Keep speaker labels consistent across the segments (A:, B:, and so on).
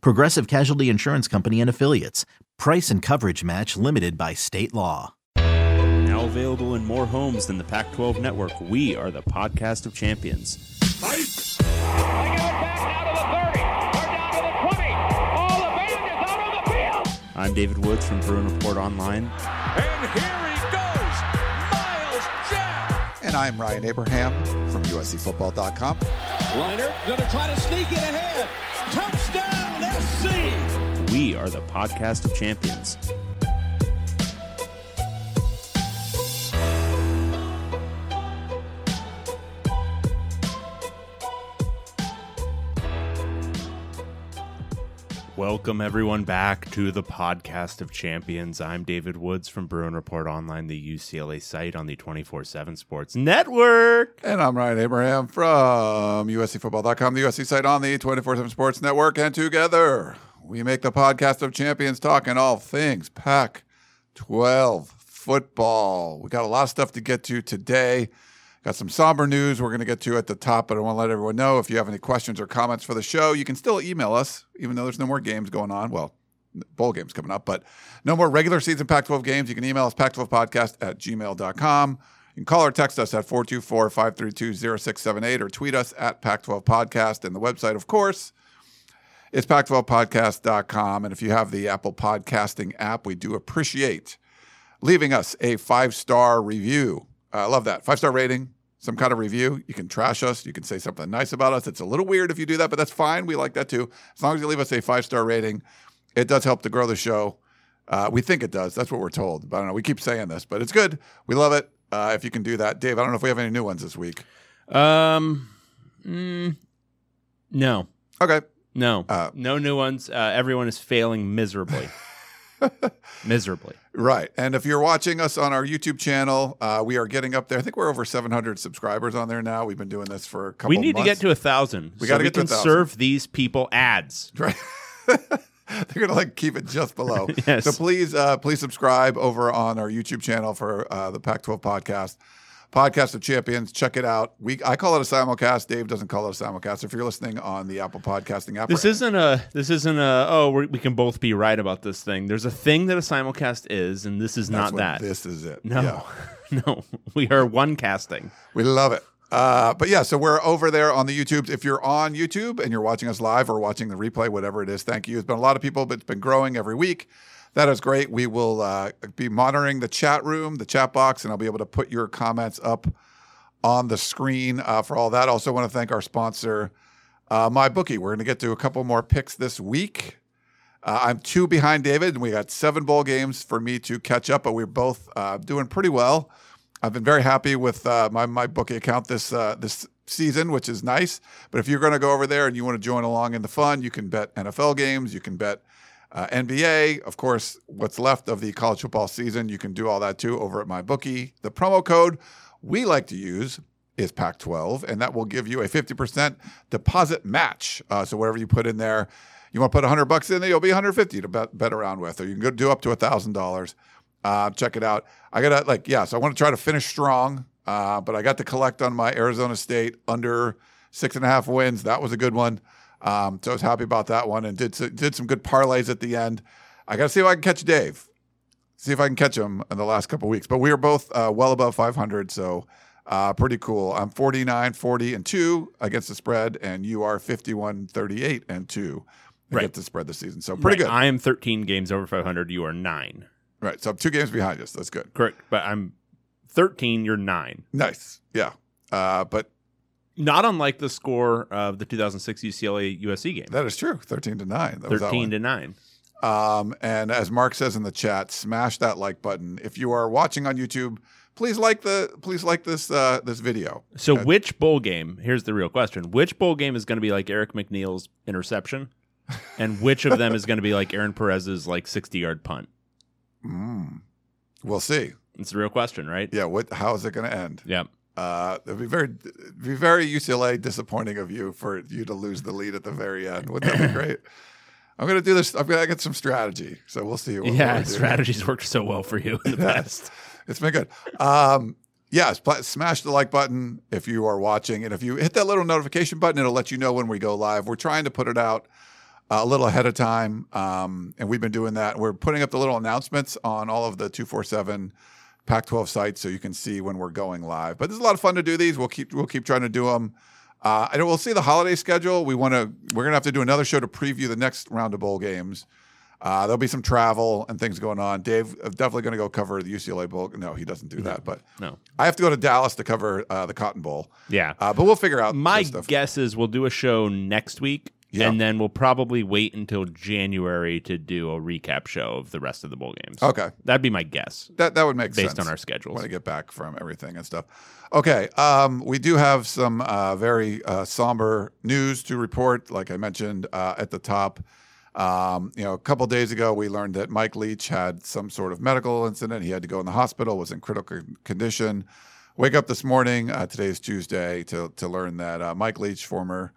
A: Progressive Casualty Insurance Company and Affiliates. Price and coverage match limited by state law.
B: Now available in more homes than the Pac 12 network, we are the podcast of champions.
C: They give it back out to the 30, or down to the 20. All the band is out on the field.
B: I'm David Woods from Bruin Report Online.
C: And here he goes, Myles Jack.
D: And I'm Ryan Abraham from USCFootball.com.
C: Leinart gonna try to sneak it ahead. Touchdown, SC.
B: We are the podcast of champions. Welcome, everyone, back to the podcast of champions. I'm David Woods from Bruin Report Online, the UCLA site on the 24 7 Sports Network.
D: And I'm Ryan Abraham from USCFootball.com, the USC site on the 24 7 Sports Network. And together, we make the podcast of champions talking all things Pac 12 football. We got a lot of stuff to get to today. Got some somber news we're going to get to at the top, but I want to let everyone know if you have any questions or comments for the show, you can still email us, even though there's no more games going on. Well, bowl games coming up, but no more regular season Pac 12 games. You can email us pac12podcast at gmail.com. You can call or text us at 424 532 0678 or tweet us at Pac 12 Podcast. And the website, of course, is pac12podcast.com. And if you have the Apple Podcasting app, we do appreciate leaving us a five star review. I love that. Five star rating, some kind of review. You can trash us. You can say something nice about us. It's a little weird if you do that, but that's fine. We like that too. As long as you leave us a five star rating, it does help to grow the show. Uh, we think it does. That's what we're told. But I don't know. We keep saying this, but it's good. We love it. Uh, if you can do that, Dave. I don't know if we have any new ones this week.
B: Um, mm, no,
D: Okay.
B: No,
D: Uh,
B: no new ones. Uh, everyone is failing miserably. miserably.
D: Right. And if you're watching us on our YouTube channel, uh, we are getting up there. I think we're over 700 subscribers on there now. We've been doing this for a couple.
B: We need to
D: months.
B: get to a thousand.
D: We
B: so
D: gotta
B: we
D: get to
B: can
D: 1,000.
B: serve these people ads.
D: Right. They're gonna like keep it just below.
B: Yes.
D: So please, uh, please subscribe over on our YouTube channel for uh, the Pac-12 podcast, podcast of champions. Check it out. We I call it a simulcast. Dave doesn't call it a simulcast. If you're listening on the Apple Podcasting app,
B: This isn't a. This isn't a. Oh, we can both be right about this thing. There's a thing that a simulcast is, and this is
D: that's
B: not
D: what
B: that.
D: This is it.
B: no,
D: Yeah.
B: no, we are one casting.
D: We love it. Uh, but yeah, so we're over there on the YouTube. If you're on YouTube and you're watching us live or watching the replay, whatever it is, thank you. It's been a lot of people, but it's been growing every week. That is great. We will uh, be monitoring the chat room, the chat box, and I'll be able to put your comments up on the screen uh, for all that. Also, want to thank our sponsor, uh, MyBookie. We're going to get to a couple more picks this week. Uh, I'm two behind David, and we got seven bowl games for me to catch up, but we're both uh, doing pretty well. I've been very happy with uh, my my bookie account this this season, which is nice. But if you're going to go over there and you want to join along in the fun, you can bet NFL games, you can bet uh, NBA, of course, what's left of the college football season. You can do all that too over at my bookie. The promo code we like to use is Pac12, and that will give you a 50% deposit match. Uh, so whatever you put in there, you want to put 100 bucks in there, you'll be 150 to bet, bet around with, or you can go do up to $1,000. Uh, check it out. I got to, like, yeah, so I want to try to finish strong, uh, but I got to collect on my Arizona State under six and a half wins. That was a good one. Um, so I was happy about that one and did, did some good parlays at the end. I got to see if I can catch Dave see if I can catch him in the last couple weeks. But we are both uh, well above 500, so uh, pretty cool. I'm 49, 40, and 2 against the spread, and you are 51, 38, and 2
B: Right.
D: against the spread this season. So pretty
B: Right,
D: good.
B: I am 13 games over 500. You are nine.
D: right. So I'm two games behind us. That's good.
B: Correct, but I'm 13. You're nine.
D: Nice. Yeah. Uh, but
B: Not unlike the score of the 2006 UCLA USC game.
D: that is true. 13 to 9. That was that
B: 13
D: one.
B: to nine.
D: Um, and as Mark says in the chat, smash that like button. If you are watching on YouTube, please like the please like this uh, this video.
B: So, which bowl game? Here's the real question: Which bowl game is going to be like Eric McNeal's interception? and which of them is going to be like Aaron Perez's like 60 yard punt?
D: Mm. We'll see.
B: It's a real question, right?
D: Yeah. What? How is it going to end?
B: Yep.
D: Uh, it'd be very, it'd be very UCLA disappointing of you for you to lose the lead at the very end. Wouldn't that be great? I'm going to do this. I'm to get some strategy. So we'll see. What
B: Yeah,
D: what we do.
B: strategies worked so well for you in the past.
D: It's been good. Um, yes, pl- smash the like button if you are watching, and if you hit that little notification button, it'll let you know when we go live. We're trying to put it out uh, a little ahead of time, um, and we've been doing that. We're putting up the little announcements on all of the two four seven Pac-12 sites, so you can see when we're going live. But this is a lot of fun to do these. We'll keep we'll keep trying to do them. Uh, and we'll see the holiday schedule. We want to. We're gonna have to do another show to preview the next round of bowl games. Uh, there'll be some travel and things going on. Dave uh, definitely going to go cover the UCLA Bowl. No, he doesn't do that. But
B: No.
D: I have to go to Dallas to cover uh, the Cotton Bowl.
B: Yeah.
D: Uh, but we'll figure out
B: My
D: stuff.
B: guess is we'll do a show next week,
D: Yeah.
B: and then we'll probably wait until January to do a recap show of the rest of the bowl games.
D: Okay,
B: That'd be my guess.
D: that that would make sense.
B: Based
D: sense
B: on our schedules.
D: when I get back from everything and stuff. Okay, um, we do have some uh, very uh, somber news to report. Like I mentioned uh, at the top, um, you know, a couple days ago we learned that Mike Leach had some sort of medical incident. He had to go in the hospital, was in critical condition. Wake up this morning. Uh, today is Tuesday to to learn that uh, Mike Leach, former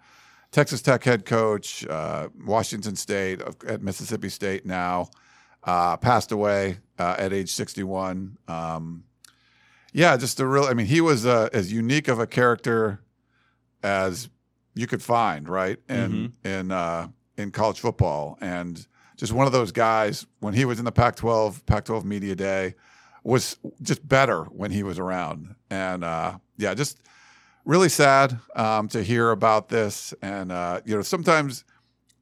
D: Texas Tech head coach, uh, Washington State, of- at Mississippi State now, uh, passed away uh, at age 61. Um, yeah, just a real. I mean, he was uh, as unique of a character as you could find, right? In in uh, in college football, and just one of those guys when he was in the Pac-12, Pac-12 media day, was just better when he was around, and uh, yeah, just really sad um, to hear about this. And uh, you know, sometimes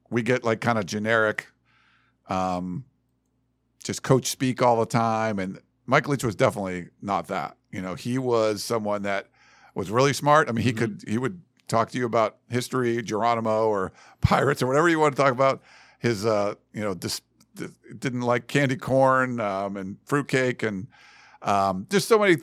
D: we get like kind of generic, um, just coach speak all the time. And Mike Leach was definitely not that. You know, he was someone that was really smart. I mean, he could he would talk to you about history, Geronimo or pirates or whatever you want to talk about. His uh, you know, dis- didn't like candy corn um, and fruitcake and um, just so many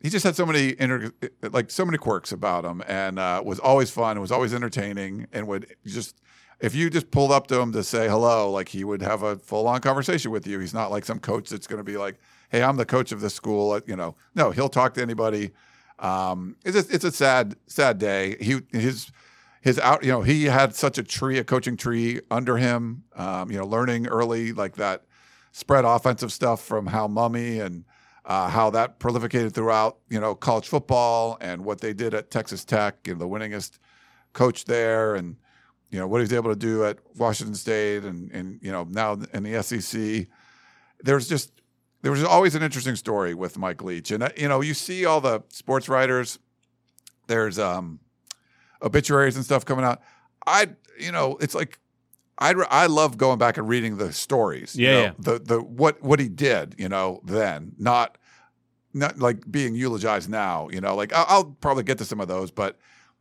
D: he just had so many inter- like so many quirks about him and uh, was always fun was always entertaining and would just if you just pulled up to him to say hello like he would have a full-on conversation with you. He's not like some coach that's going to be like hey i'm the coach of this school you know. No he'll talk to anybody. Um, it's a, it's a sad sad day. He his his out you know he had such a tree a coaching tree under him um, you know learning early like that spread offensive stuff from Hal Mumme and uh, how that prolificated throughout, you know, college football and what they did at Texas Tech, you know, the winningest coach there, and you know what he was able to do at Washington State, and and you know now in the SEC. There's just there was always an interesting story with Mike Leach, and uh, you know you see all the sports writers. There's um, obituaries and stuff coming out. I you know it's like I I love going back and reading the stories. you
B: Yeah,
D: know,
B: yeah.
D: The the what what he did, you know, then not not like being eulogized now. You know, like I'll, I'll probably get to some of those, but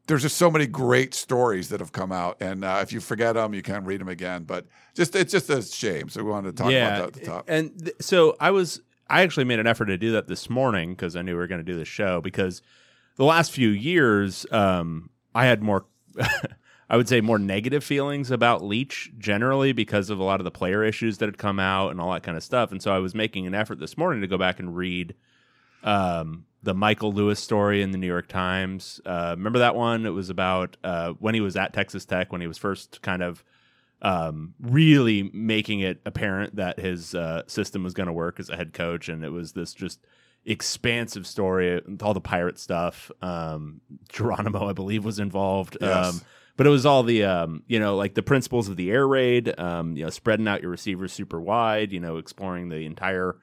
D: there's just so many great stories that have come out, and uh, if you forget them, you can read them again. But just it's just a shame. So we wanted to talk about that at the top.
B: And th- so I was, I actually made an effort to do that this morning because I knew we were going to do the show because the last few years, um, I had more, I would say more negative feelings about Leach generally because of a lot of the player issues that had come out and all that kind of stuff. And so I was making an effort this morning to go back and read um, the Michael Lewis story in the New York Times. Uh, remember that one? It was about uh, when he was at Texas Tech, when he was first kind of um, really making it apparent that his uh, system was going to work as a head coach, and it was this just expansive story, all the pirate stuff. Um, Geronimo, I believe, was involved.
D: Yes.
B: Um, but it was all the um, you know like the principles of the air raid, um, you know, spreading out your receivers super wide, you know, exploring the entire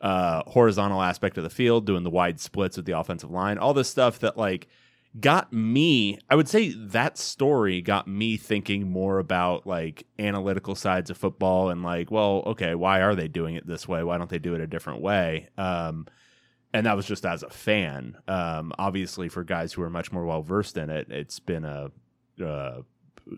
B: uh, horizontal aspect of the field, doing the wide splits with the offensive line, all this stuff that like got me. I would say that story got me thinking more about like analytical sides of football and like, well, okay, why are they doing it this way? Why don't they do it a different way? Um, and that was just as a fan. Um, obviously, for guys who are much more well versed in it, it's been a, a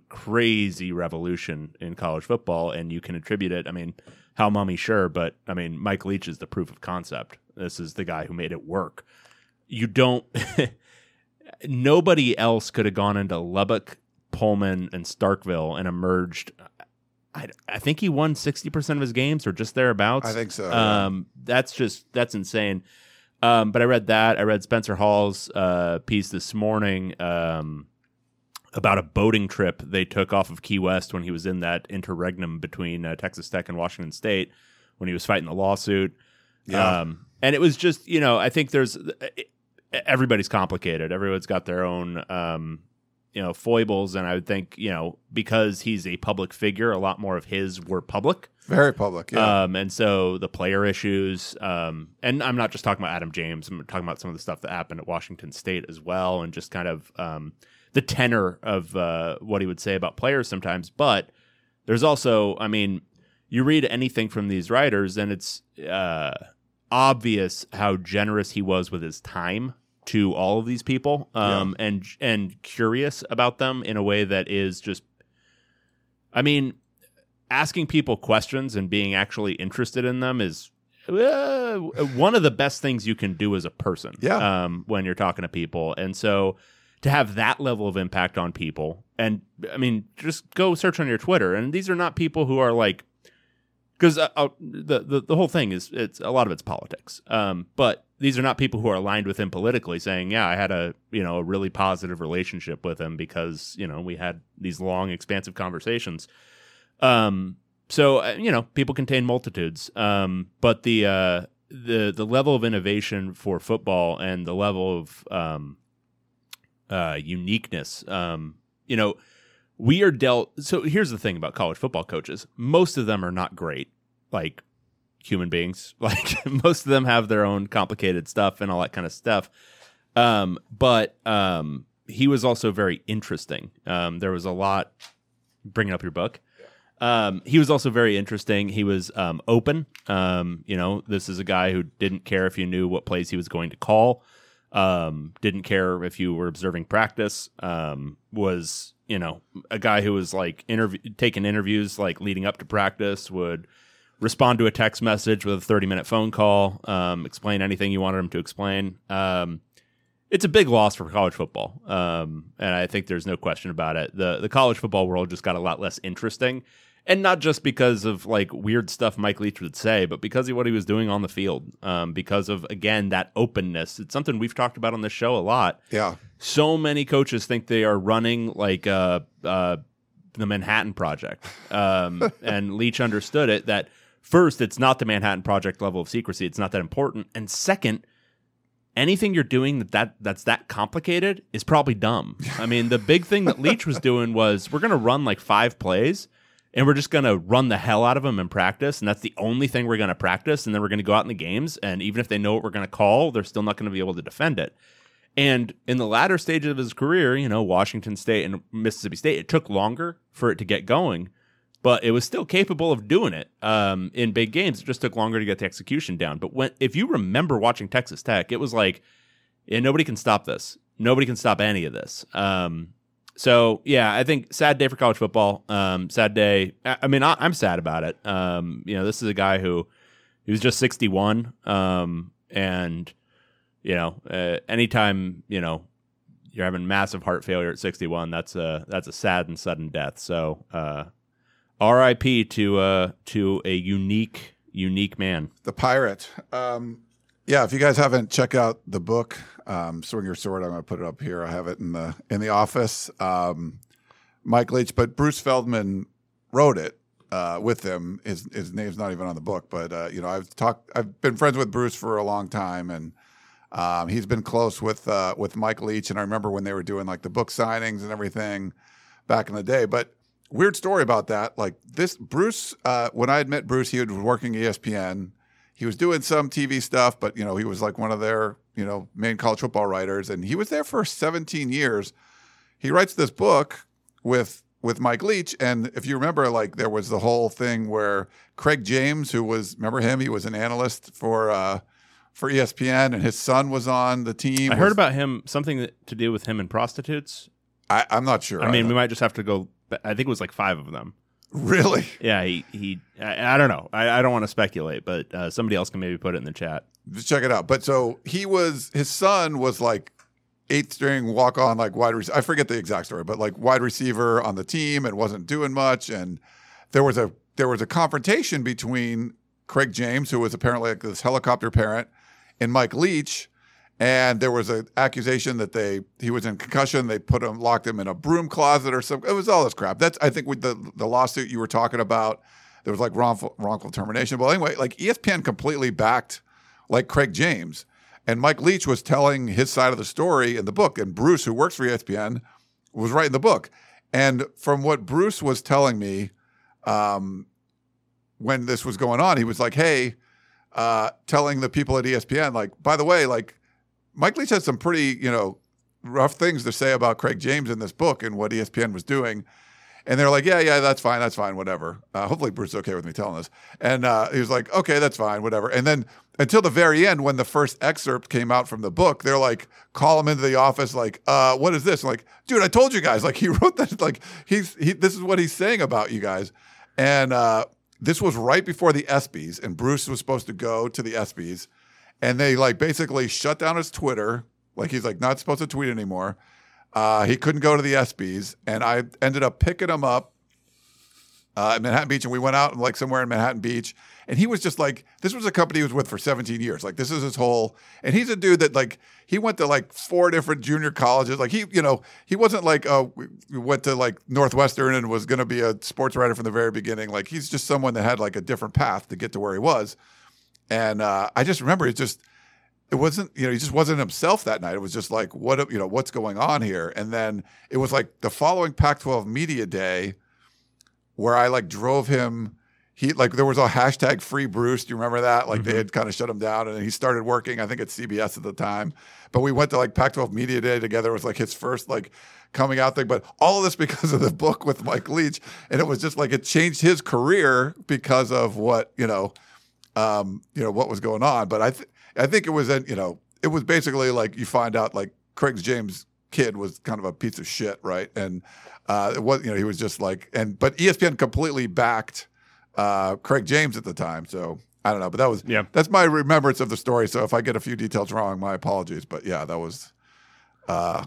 B: crazy revolution in college football, and you can attribute it. I mean, Hal Mumme, sure, but I mean, Mike Leach is the proof of concept. This is the guy who made it work. You don't. nobody else could have gone into Lubbock, Pullman and Starkville and emerged. I, I think he won sixty percent of his games or just thereabouts.
D: I think so, yeah.
B: Um, that's just that's insane. Um, but I read that. I read Spencer Hall's uh, piece this morning um, about a boating trip they took off of Key West when he was in that interregnum between uh, Texas Tech and Washington State when he was fighting the lawsuit.
D: Yeah.
B: Um, and it was just, you know, I think there's everybody's complicated. Everyone's got their own, um, you know, foibles. And I would think, you know, because he's a public figure, a lot more of his were public.
D: Very public. Yeah.
B: Um, and so the player issues, um, and I'm not just talking about Adam James. I'm talking about some of the stuff that happened at Washington State as well, and just kind of um, the tenor of uh, what he would say about players sometimes. But there's also, I mean, you read anything from these writers, and it's uh, obvious how generous he was with his time to all of these people, um, and and curious about them in a way that is just, I mean, asking people questions and being actually interested in them is uh, one of the best things you can do as a person.
D: Yeah.
B: Um, when you're talking to people, and so to have that level of impact on people, and I mean, just go search on your Twitter, and these are not people who are like, because uh, uh, the, the the whole thing is it's a lot of it's politics. Um, but these are not people who are aligned with him politically, saying, "Yeah, I had a you know a really positive relationship with him because you know we had these long, expansive conversations." Um, so uh, you know, people contain multitudes. Um, but the uh, the the level of innovation for football and the level of um, uh, uniqueness, um, you know, we are dealt. So here's the thing about college football coaches: most of them are not great, like human beings. Like most of them have their own complicated stuff and all that kind of stuff. Um, but um, he was also very interesting. Um, there was a lot. Bringing up your book. Um, he was also very interesting. He was um, open. Um, you know, this is a guy who didn't care if you knew what plays he was going to call. Um, didn't care if you were observing practice. Um, was you know a guy who was like taking interviews like leading up to practice. Would respond to a text message with a thirty minute phone call. Um, explain anything you wanted him to explain. Um, it's a big loss for college football, um, and I think there's no question about it. the The college football world just got a lot less interesting, and not just because of like weird stuff Mike Leach would say, but because of what he was doing on the field. Um, because of again that openness. It's something we've talked about on this show a lot.
D: yeah.
B: So many coaches think they are running like uh, uh, the Manhattan Project, um, and Leach understood it that first it's not the Manhattan Project level of secrecy. It's not that important, and second anything you're doing that, that that's that complicated is probably dumb. I mean, the big thing that Leach was doing was we're going to run like five plays and we're just going to run the hell out of them in practice and that's the only thing we're going to practice and then we're going to go out in the games and even if they know what we're going to call, they're still not going to be able to defend it. And in the latter stages of his career, you know, Washington State and Mississippi State, it took longer for it to get going, but it was still capable of doing it um, in big games. It just took longer to get the execution down. But when, if you remember watching Texas Tech, it was like, yeah, nobody can stop this. Nobody can stop any of this. Um, so yeah, I think sad day for college football. Um, sad day. I, I mean, I, I'm sad about it. Um, you know, this is a guy who he was just 61, um, and you know, uh, anytime you know you're having massive heart failure at 61, that's a that's a sad and sudden death. So, uh, R.I.P. to uh, to a unique unique man.
D: The Pirate. Um, yeah, if you guys haven't checked out the book, um, Swing Your Sword, I'm going to put it up here. I have it in the in the office. Um, Mike Leach, but Bruce Feldman wrote it uh, with him. His his name's not even on the book, but uh, you know, I've talked. I've been friends with Bruce for a long time, and um, he's been close with uh, with Mike Leach. And I remember when they were doing like the book signings and everything back in the day. But weird story about that. Like this, Bruce. Uh, when I had met Bruce, he was working ESPN. He was doing some TV stuff, but you know, he was like one of their you know main college football writers, and he was there for 17 years. He writes this book with with Mike Leach, and if you remember, like there was the whole thing where Craig James, who was remember him, he was an analyst for uh, for ESPN, and his son was on the team.
B: I heard about him something that, to do with him and prostitutes.
D: I, I'm not sure.
B: I mean, we might just have to go. I think it was like five of them.
D: Really.
B: Yeah, he he. I, I don't know. I, I don't want to speculate, but uh, somebody else can maybe put it in the chat.
D: Just check it out. But so he was, his son was like eighth string walk on like wide receiver. I forget the exact story, but like wide receiver on the team and wasn't doing much. And there was a there was a confrontation between Craig James, who was apparently like this helicopter parent, and Mike Leach. And there was an accusation that they he was in concussion. They put him locked him in a broom closet or something. It was all this crap. That's I think with the the lawsuit you were talking about, there was like wrongful wrongful termination. But anyway, like ESPN completely backed like Craig James. And Mike Leach was telling his side of the story in the book. And Bruce, who works for ESPN, was writing the book. And from what Bruce was telling me um, when this was going on, he was like, hey, uh, telling the people at ESPN, like, by the way, like, Mike Leach had some pretty, you know, rough things to say about Craig James in this book and what ESPN was doing. And they're like, yeah, yeah, that's fine, that's fine, whatever. Uh, hopefully, Bruce is okay with me telling this. And uh, he was like, okay, that's fine, whatever. And then until the very end, when the first excerpt came out from the book, they're like, call him into the office, like, uh, what is this? I'm like, dude, I told you guys, like, he wrote that, like, he's he, this is what he's saying about you guys. And uh, this was right before the ESPYS, and Bruce was supposed to go to the ESPYS, and they like basically shut down his Twitter, like he's like not supposed to tweet anymore. Uh, he couldn't go to the ESPYS, and I ended up picking him up uh, at Manhattan Beach, and we went out and like somewhere in Manhattan Beach, and he was just like, this was a company he was with for 17 years. Like this is his whole, and he's a dude that like he went to like four different junior colleges. Like he, you know, he wasn't like uh went to like Northwestern and was going to be a sports writer from the very beginning. Like he's just someone that had like a different path to get to where he was, and uh, I just remember it just. It wasn't, you know, he just wasn't himself that night. It was just like, what, you know, what's going on here? And then it was like the following Pac-12 media day, where I like drove him. He like there was a hashtag free Bruce. Do you remember that? Like they had kind of shut him down, and he started working. I think at CBS at the time. But we went to like Pac-12 Media Day together. It was like his first like coming out thing. But all of this because of the book with Mike Leach, and it was just like it changed his career because of what you know, um, you know what was going on. But I th- I think it was you know it was basically like you find out like Craig James kid was kind of a piece of shit, right? And uh, it was you know he was just like and but ESPN completely backed uh, Craig James at the time, so. I don't know, but that was
B: Yeah.
D: That's my remembrance of the story. So if I get a few details wrong, my apologies. But yeah, that was, uh,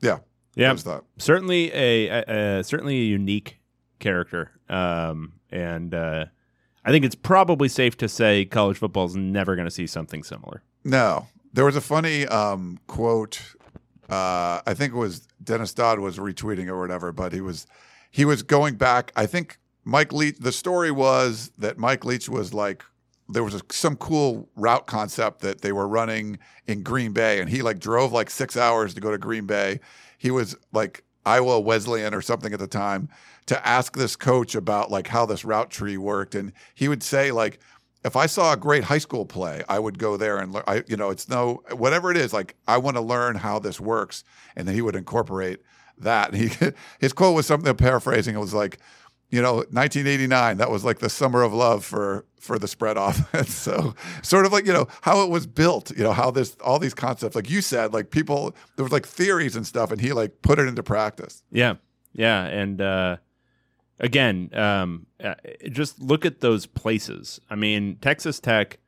D: yeah,
B: Yeah,
D: that.
B: certainly a, a, a certainly a unique character, um, and uh, I think it's probably safe to say college football is never going to see something similar.
D: No, there was a funny um, quote. Uh, I think it was Dennis Dodd was retweeting or whatever, but he was he was going back. I think Mike Leach. The story was that Mike Leach was like there was a, some cool route concept that they were running in Green Bay, and he like drove like six hours to go to Green Bay. He was like Iowa Wesleyan or something at the time to ask this coach about like how this route tree worked, and he would say like if I saw a great high school play, I would go there and learn. I, you know, it's no whatever it is. Like I want to learn how this works, and then he would incorporate that. And he his quote was something paraphrasing. It was like, you know, 1989. That was like the summer of love for for the spread offense. so sort of like you know how it was built. You know how this all these concepts, like you said, like people there was like theories and stuff, and he like put it into practice.
B: Yeah, yeah, and uh, again, um, uh, just look at those places. I mean, Texas Tech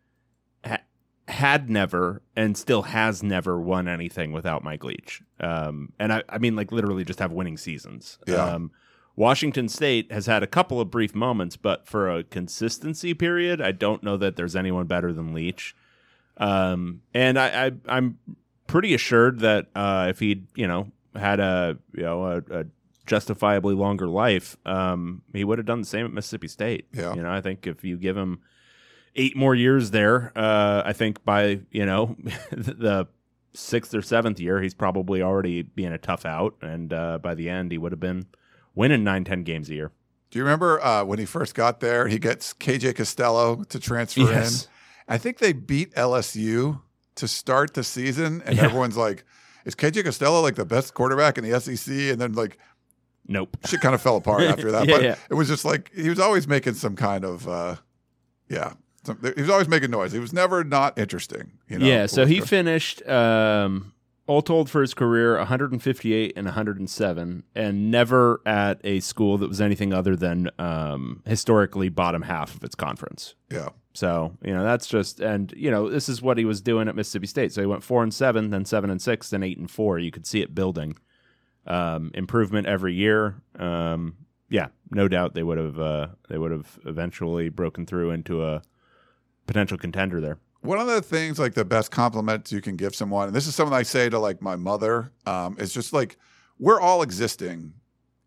B: ha- had never and still has never won anything without Mike Leach. Um, and I, I mean, like literally, just have winning seasons.
D: Yeah.
B: Um, Washington State has had a couple of brief moments, but for a consistency period, I don't know that there's anyone better than Leach. Um, and I, I, I'm pretty assured that uh, if he'd, you know, had a, you know, a, a justifiably longer life, um, he would have done the same at Mississippi State.
D: Yeah.
B: You know, I think if you give him eight more years there, uh, I think by, you know, the sixth or seventh year, he's probably already being a tough out. And uh, by the end, he would have been winning nine, ten games a year.
D: Do you remember uh, when he first got there? He gets KJ Costello to transfer
B: Yes.
D: in. I think they beat LSU to start the season, and
B: Yeah.
D: everyone's like, "Is KJ Costello like the best quarterback in the SEC?" And then like
B: Nope.
D: shit kind of fell apart after that.
B: Yeah,
D: but
B: yeah.
D: it was just like he was always making some kind of, uh, yeah, some, he was always making noise. He was never not interesting. You know,
B: yeah, so he finished um, all told for his career 158 and 107 and never at a school that was anything other than um, historically bottom half of its conference.
D: Yeah.
B: so you know that's just and you know this is what he was doing at mississippi state. So he went four and seven then seven and six then eight and four. You could see it building. Um, improvement every year. Um, yeah no doubt they would have uh, they would have eventually broken through into a potential contender there
D: One of the things, like the best compliments you can give someone, and this is something I say to like my mother, um, is just like we're all existing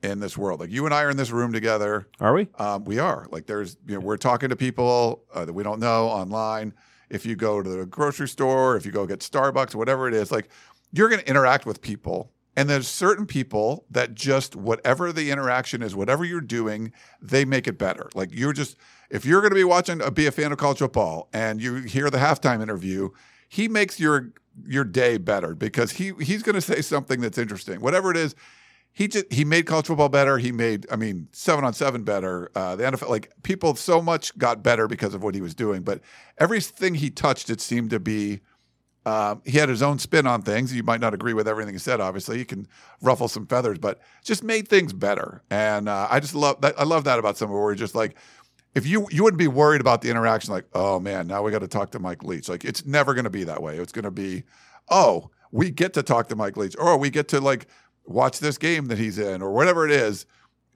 D: in this world. Like you and I are in this room together.
B: are we
D: Um, we are like there's you know we're talking to people uh, that we don't know online. If you go to the grocery store, if you go get Starbucks, whatever it is, like you're going to interact with people. And there's certain people that just whatever the interaction is, whatever you're doing, they make it better. Like you're just if you're going to be watching, uh, be a fan of college football, and you hear the halftime interview, he makes your your day better because he he's going to say something that's interesting. Whatever it is, he just he made college football better. He made, I mean, seven on seven better. Uh, the NFL, like people, so much got better because of what he was doing. But everything he touched, it seemed to be. Um, he had his own spin on things. You might not agree with everything he said. Obviously, he can ruffle some feathers, but just made things better. And uh, I just love that. I love that about someone where you're just like, if you you wouldn't be worried about the interaction, like, oh man, now we got to talk to Mike Leach. Like, it's never going to be that way. It's going to be, oh, we get to talk to Mike Leach, or we get to like watch this game that he's in, or whatever it is.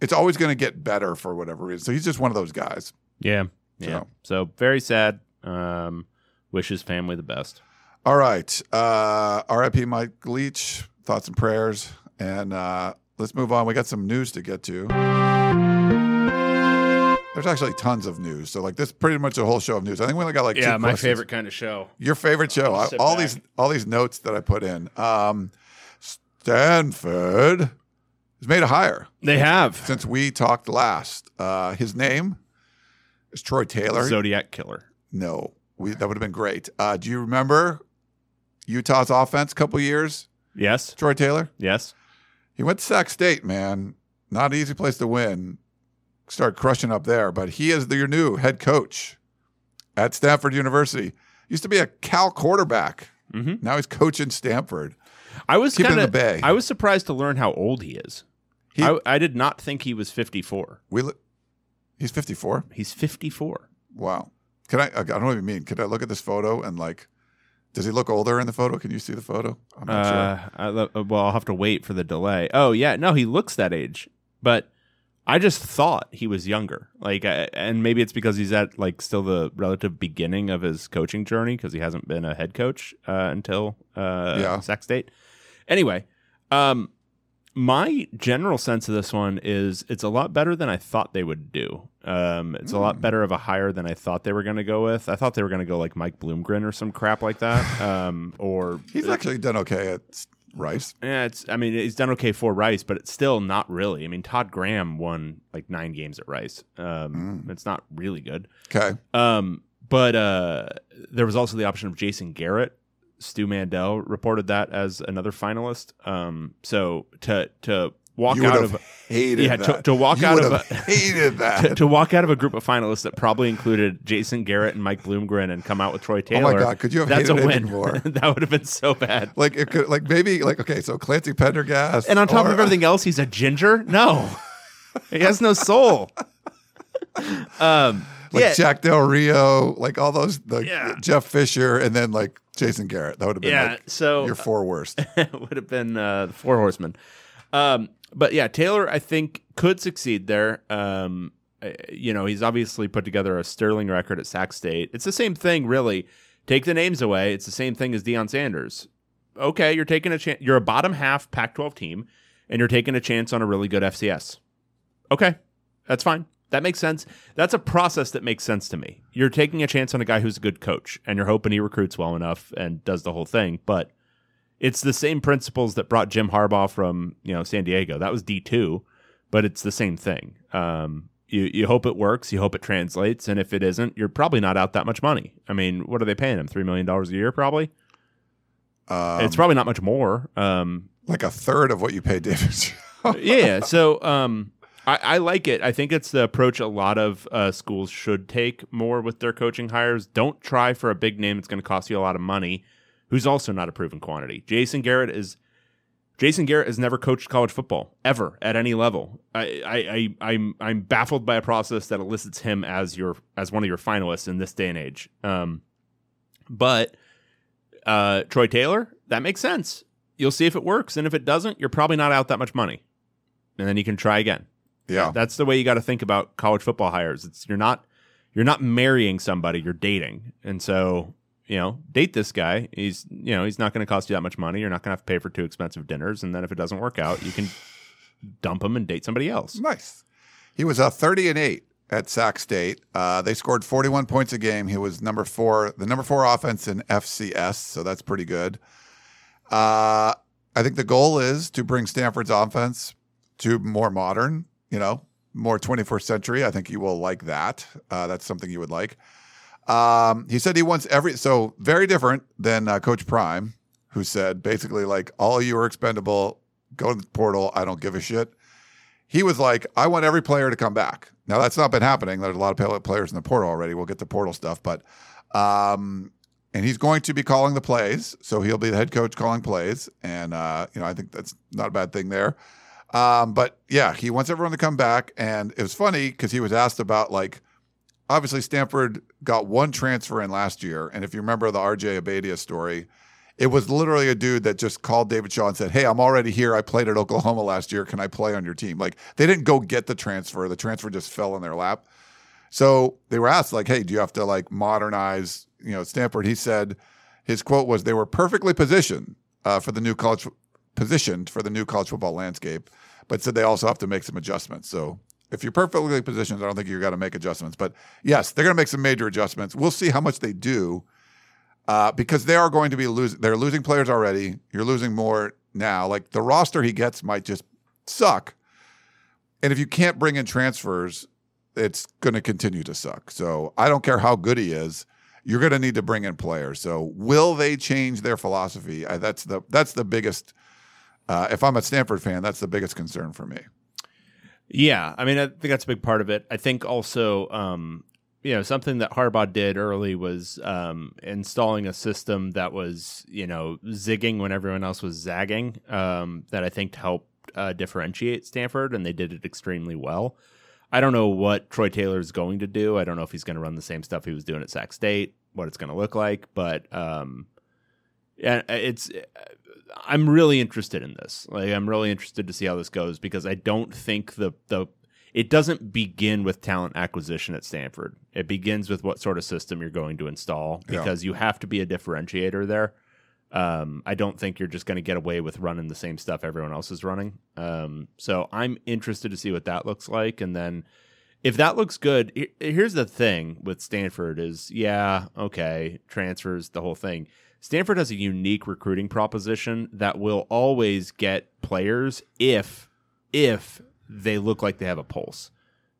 D: It's always going to get better for whatever reason. So he's just one of those guys.
B: yeah yeah
D: So-
B: so very sad um, wish his family the best
D: All right. Uh, RIP Mike Leach, thoughts and prayers. And uh, let's move on. We got some news to get to. There's actually tons of news. So, like, this pretty much a whole show of news. I think we only got like two questions.
B: Favorite kind of show
D: Your favorite show. I, all
B: back.
D: these all these notes that I put in. Um, Stanford has made a hire
B: they have
D: since we talked last. Uh, his name is Troy Taylor.
B: zodiac killer
D: no, we, that would have been great. Uh, do you remember Utah's offense a couple years?
B: yes
D: Troy Taylor.
B: yes
D: He went to Sac State, man. Not an easy place to win. Start crushing up there, but he is your new head coach at Stanford University. Used to be a Cal quarterback.
B: Mhm.
D: Now he's coaching Stanford.
B: I was
D: Keep it in
B: kind
D: the bay.
B: I was surprised to learn how old he is.
D: He-
B: I, I did not think he was 54.
D: We li- he's 54.
B: He's 54.
D: Wow. Can I? I don't even mean. Can I look at this photo and like? Does he look older in the photo? Can you see the photo? I'm not sure.
B: Uh, I well, I'll have to wait for the delay. Oh yeah, no, he looks that age, but I just thought he was younger. Like, uh, and maybe it's because he's at like still the relative beginning of his coaching journey because he hasn't been a head coach uh, until uh,
D: Yeah.
B: Sac State. Anyway, um, my general sense of this one is it's a lot better than I thought they would do. Um, it's a
D: Hmm.
B: lot better of a hire than I thought they were going to go with. I thought they were going to go like Mike Bloomgren or some crap like that, um, or
D: He's actually done okay at Rice.
B: yeah, it's. I mean, he's done okay for Rice, but it's still not really. I mean, Todd Graham won like nine games at Rice. Um,
D: Mm.
B: It's not really good.
D: Okay.
B: Um, but uh, there was also the option of Jason Garrett. Stu Mandel reported that as another finalist. Um, so to to walk
D: you
B: out of
D: hated
B: yeah, to-
D: that.
B: to walk
D: You
B: out of
D: have hated that.
B: to, to walk out of a group of finalists that probably included Jason Garrett and Mike Bloomgren and come out with Troy Taylor.
D: oh my god, could you have
B: that's a
D: hated it
B: win.
D: more?
B: that would have been so bad.
D: like it could, like maybe, like okay, so Clancy Pendergast,
B: And on top
D: or-
B: of everything else, he's a ginger. No, he has no soul. Um,
D: like
B: yeah,
D: Jack Del Rio, like all those, the
B: Yeah.
D: Jeff Fisher, and then like Jason Garrett. That would have been
B: yeah.
D: like
B: so
D: your four worst.
B: would have been uh, the Four Horsemen. Um, but yeah, Taylor, I think, could succeed there. Um, you know, he's obviously put together a sterling record at Sac State. It's the same thing, really. Take the names away. It's the same thing as Deion Sanders. Okay, you're taking a chance. You're a bottom half Pac-12 team, and you're taking a chance on a really good FCS. Okay, that's fine. That makes sense. That's a process that makes sense to me. You're taking a chance on a guy who's a good coach, and you're hoping he recruits well enough and does the whole thing. But it's the same principles that brought Jim Harbaugh from you know San Diego. That was D two, but it's the same thing. Um, you you hope it works, you hope it translates, and if it isn't, you're probably not out that much money. I mean, what are they paying him? Three million dollars a year, probably.
D: Um,
B: it's probably not much more. Um,
D: like a third of what you pay David.
B: Yeah. So um, I, I like it. I think it's the approach a lot of uh, schools should take more with their coaching hires. Don't try for a big name. It's going to cost you a lot of money. who's also not a proven quantity. Jason Garrett is Jason Garrett has never coached college football ever at any level. I, I, I I'm I'm baffled by a process that elicits him as your as one of your finalists in this day and age. Um, but uh, Troy Taylor, that makes sense. You'll see if it works, and if it doesn't, you're probably not out that much money, and then you can try again.
D: Yeah.
B: That's the way you got to think about college football hires. It's you're not you're not marrying somebody, you're dating. And so, you know, date this guy. He's you know, he's not going to cost you that much money. You're not going to have to pay for two expensive dinners and then if it doesn't work out, you can dump him and date somebody else.
D: Nice. He was a 30 and 8 at Sac State. Uh, they scored 41 points a game. He was number four, the number four offense in FCS, so that's pretty good. Uh, I think the goal is to bring Stanford's offense to more modern, you know, more 21st century. I think you will like that. Uh, that's something you would like. Um, he said he wants every, so very different than uh, Coach Prime, who said basically, like, all you are expendable. Go to the portal. I don't give a shit he was like, I want every player to come back. Now that's not been happening. There's a lot of players in the portal already. We'll get to portal stuff, but um, and he's going to be calling the plays, so he'll be the head coach calling plays, and uh, you know I think that's not a bad thing there. Um, but yeah, he wants everyone to come back, and it was funny because he was asked about like obviously Stanford got one transfer in last year, and if you remember the RJ Abadia story, it was literally a dude that just called David Shaw and said, Hey, I'm already here. I played at Oklahoma last year. Can I play on your team? Like they didn't go get the transfer. The transfer just fell in their lap. So they were asked, like, hey, do you have to like modernize, you know, Stanford? He said his quote was they were perfectly positioned uh, for the new college positioned for the new college football landscape, but said they also have to make some adjustments. So if you're perfectly positioned, I don't think you've got to make adjustments. But yes, they're going to make some major adjustments. We'll see how much they do uh, because they are going to be losing. They're losing players already. You're losing more now. Like the roster he gets might just suck, and if you can't bring in transfers, it's going to continue to suck. So I don't care how good he is. You're going to need to bring in players. So will they change their philosophy? I, that's the that's the biggest. Uh, if I'm a Stanford fan, that's the biggest concern for me.
B: Yeah, I mean, I think that's a big part of it. I think also, um, you know something that Harbaugh did early was um, installing a system that was you know zigging when everyone else was zagging. Um, that I think helped uh, differentiate Stanford, and they did it extremely well. I don't know what Troy Taylor is going to do. I don't know if he's going to run the same stuff he was doing at Sac State, what it's going to look like, but um, yeah, it's. I'm really interested in this. Like, I'm really interested to see how this goes because I don't think the the it doesn't begin with talent acquisition at Stanford. It begins with what sort of system you're going to install because yeah. you have to be a differentiator there. Um, I don't think you're just going to get away with running the same stuff everyone else is running. Um, so I'm interested to see what that looks like, and then if that looks good, here's the thing with Stanford is yeah, okay, transfers the whole thing. Stanford has a unique recruiting proposition that will always get players if if they look like they have a pulse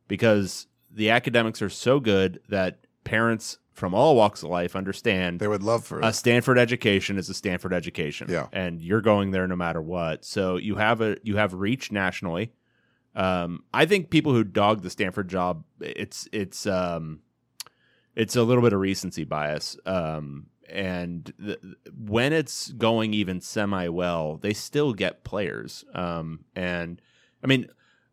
B: because the academics are so good that parents from all walks of life understand
D: they would love for
B: a Stanford education is a Stanford education.
D: Yeah.
B: And you're going there no matter what. So you have a you have reach nationally. Um, I think people who dog the Stanford job, it's it's um, it's a little bit of recency bias. Um, and the, when it's going even semi well, they still get players. Um, and I mean,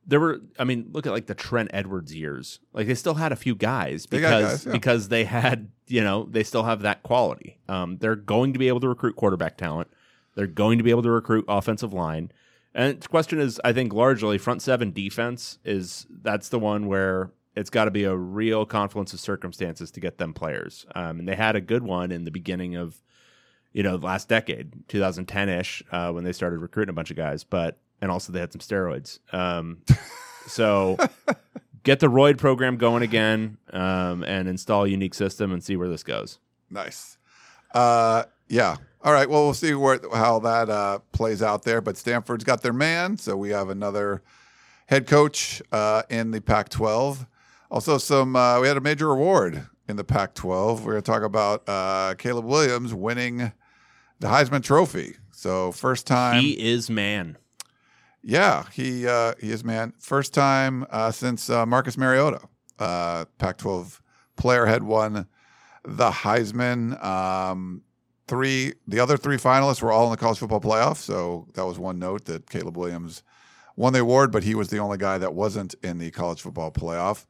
B: there were I mean, look at like the Trent Edwards years. Like they still had a few guys because
D: guys, yeah.
B: because they had, you know, they still have that quality. Um, they're going to be able to recruit quarterback talent. They're going to be able to recruit offensive line. And the question is, I think largely front seven defense is that's the one where it's got to be a real confluence of circumstances to get them players. Um, and they had a good one in the beginning of, you know, the last decade, 2010 ish, uh, when they started recruiting a bunch of guys. But and also they had some steroids. Um, so get the Royd program going again um, and install a unique system and see where this goes.
D: Nice. Uh, yeah. All right. Well, we'll see where how that uh, plays out there. But Stanford's got their man, so we have another head coach uh, in the Pac-12. Also, some uh, we had a major award in the Pac-12. We're going to talk about uh, Caleb Williams winning the Heisman Trophy. So first time
B: he is man.
D: Yeah, he uh, he is man. First time uh, since uh, Marcus Mariota, uh, Pac-12 player, had won the Heisman. Um, three, the other three finalists were all in the college football playoff. So that was one note that Caleb Williams won the award, but he was the only guy that wasn't in the college football playoff.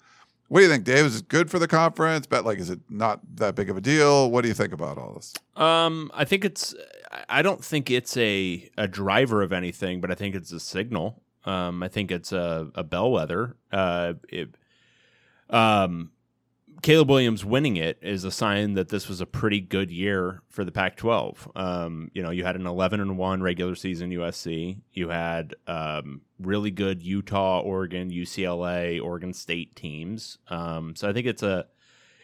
D: What do you think, Dave? Is it good for the conference? But like, is it not that big of a deal? What do you think about all this?
B: Um, I think it's. I don't think it's a a driver of anything, but I think it's a signal. Um, I think it's a, a bellwether. Uh, it, um, Caleb Williams winning it is a sign that this was a pretty good year for the Pac-12. Um, you know, you had an 11 and one regular season USC. You had um, really good Utah, Oregon, UCLA, Oregon State teams. Um, so I think it's a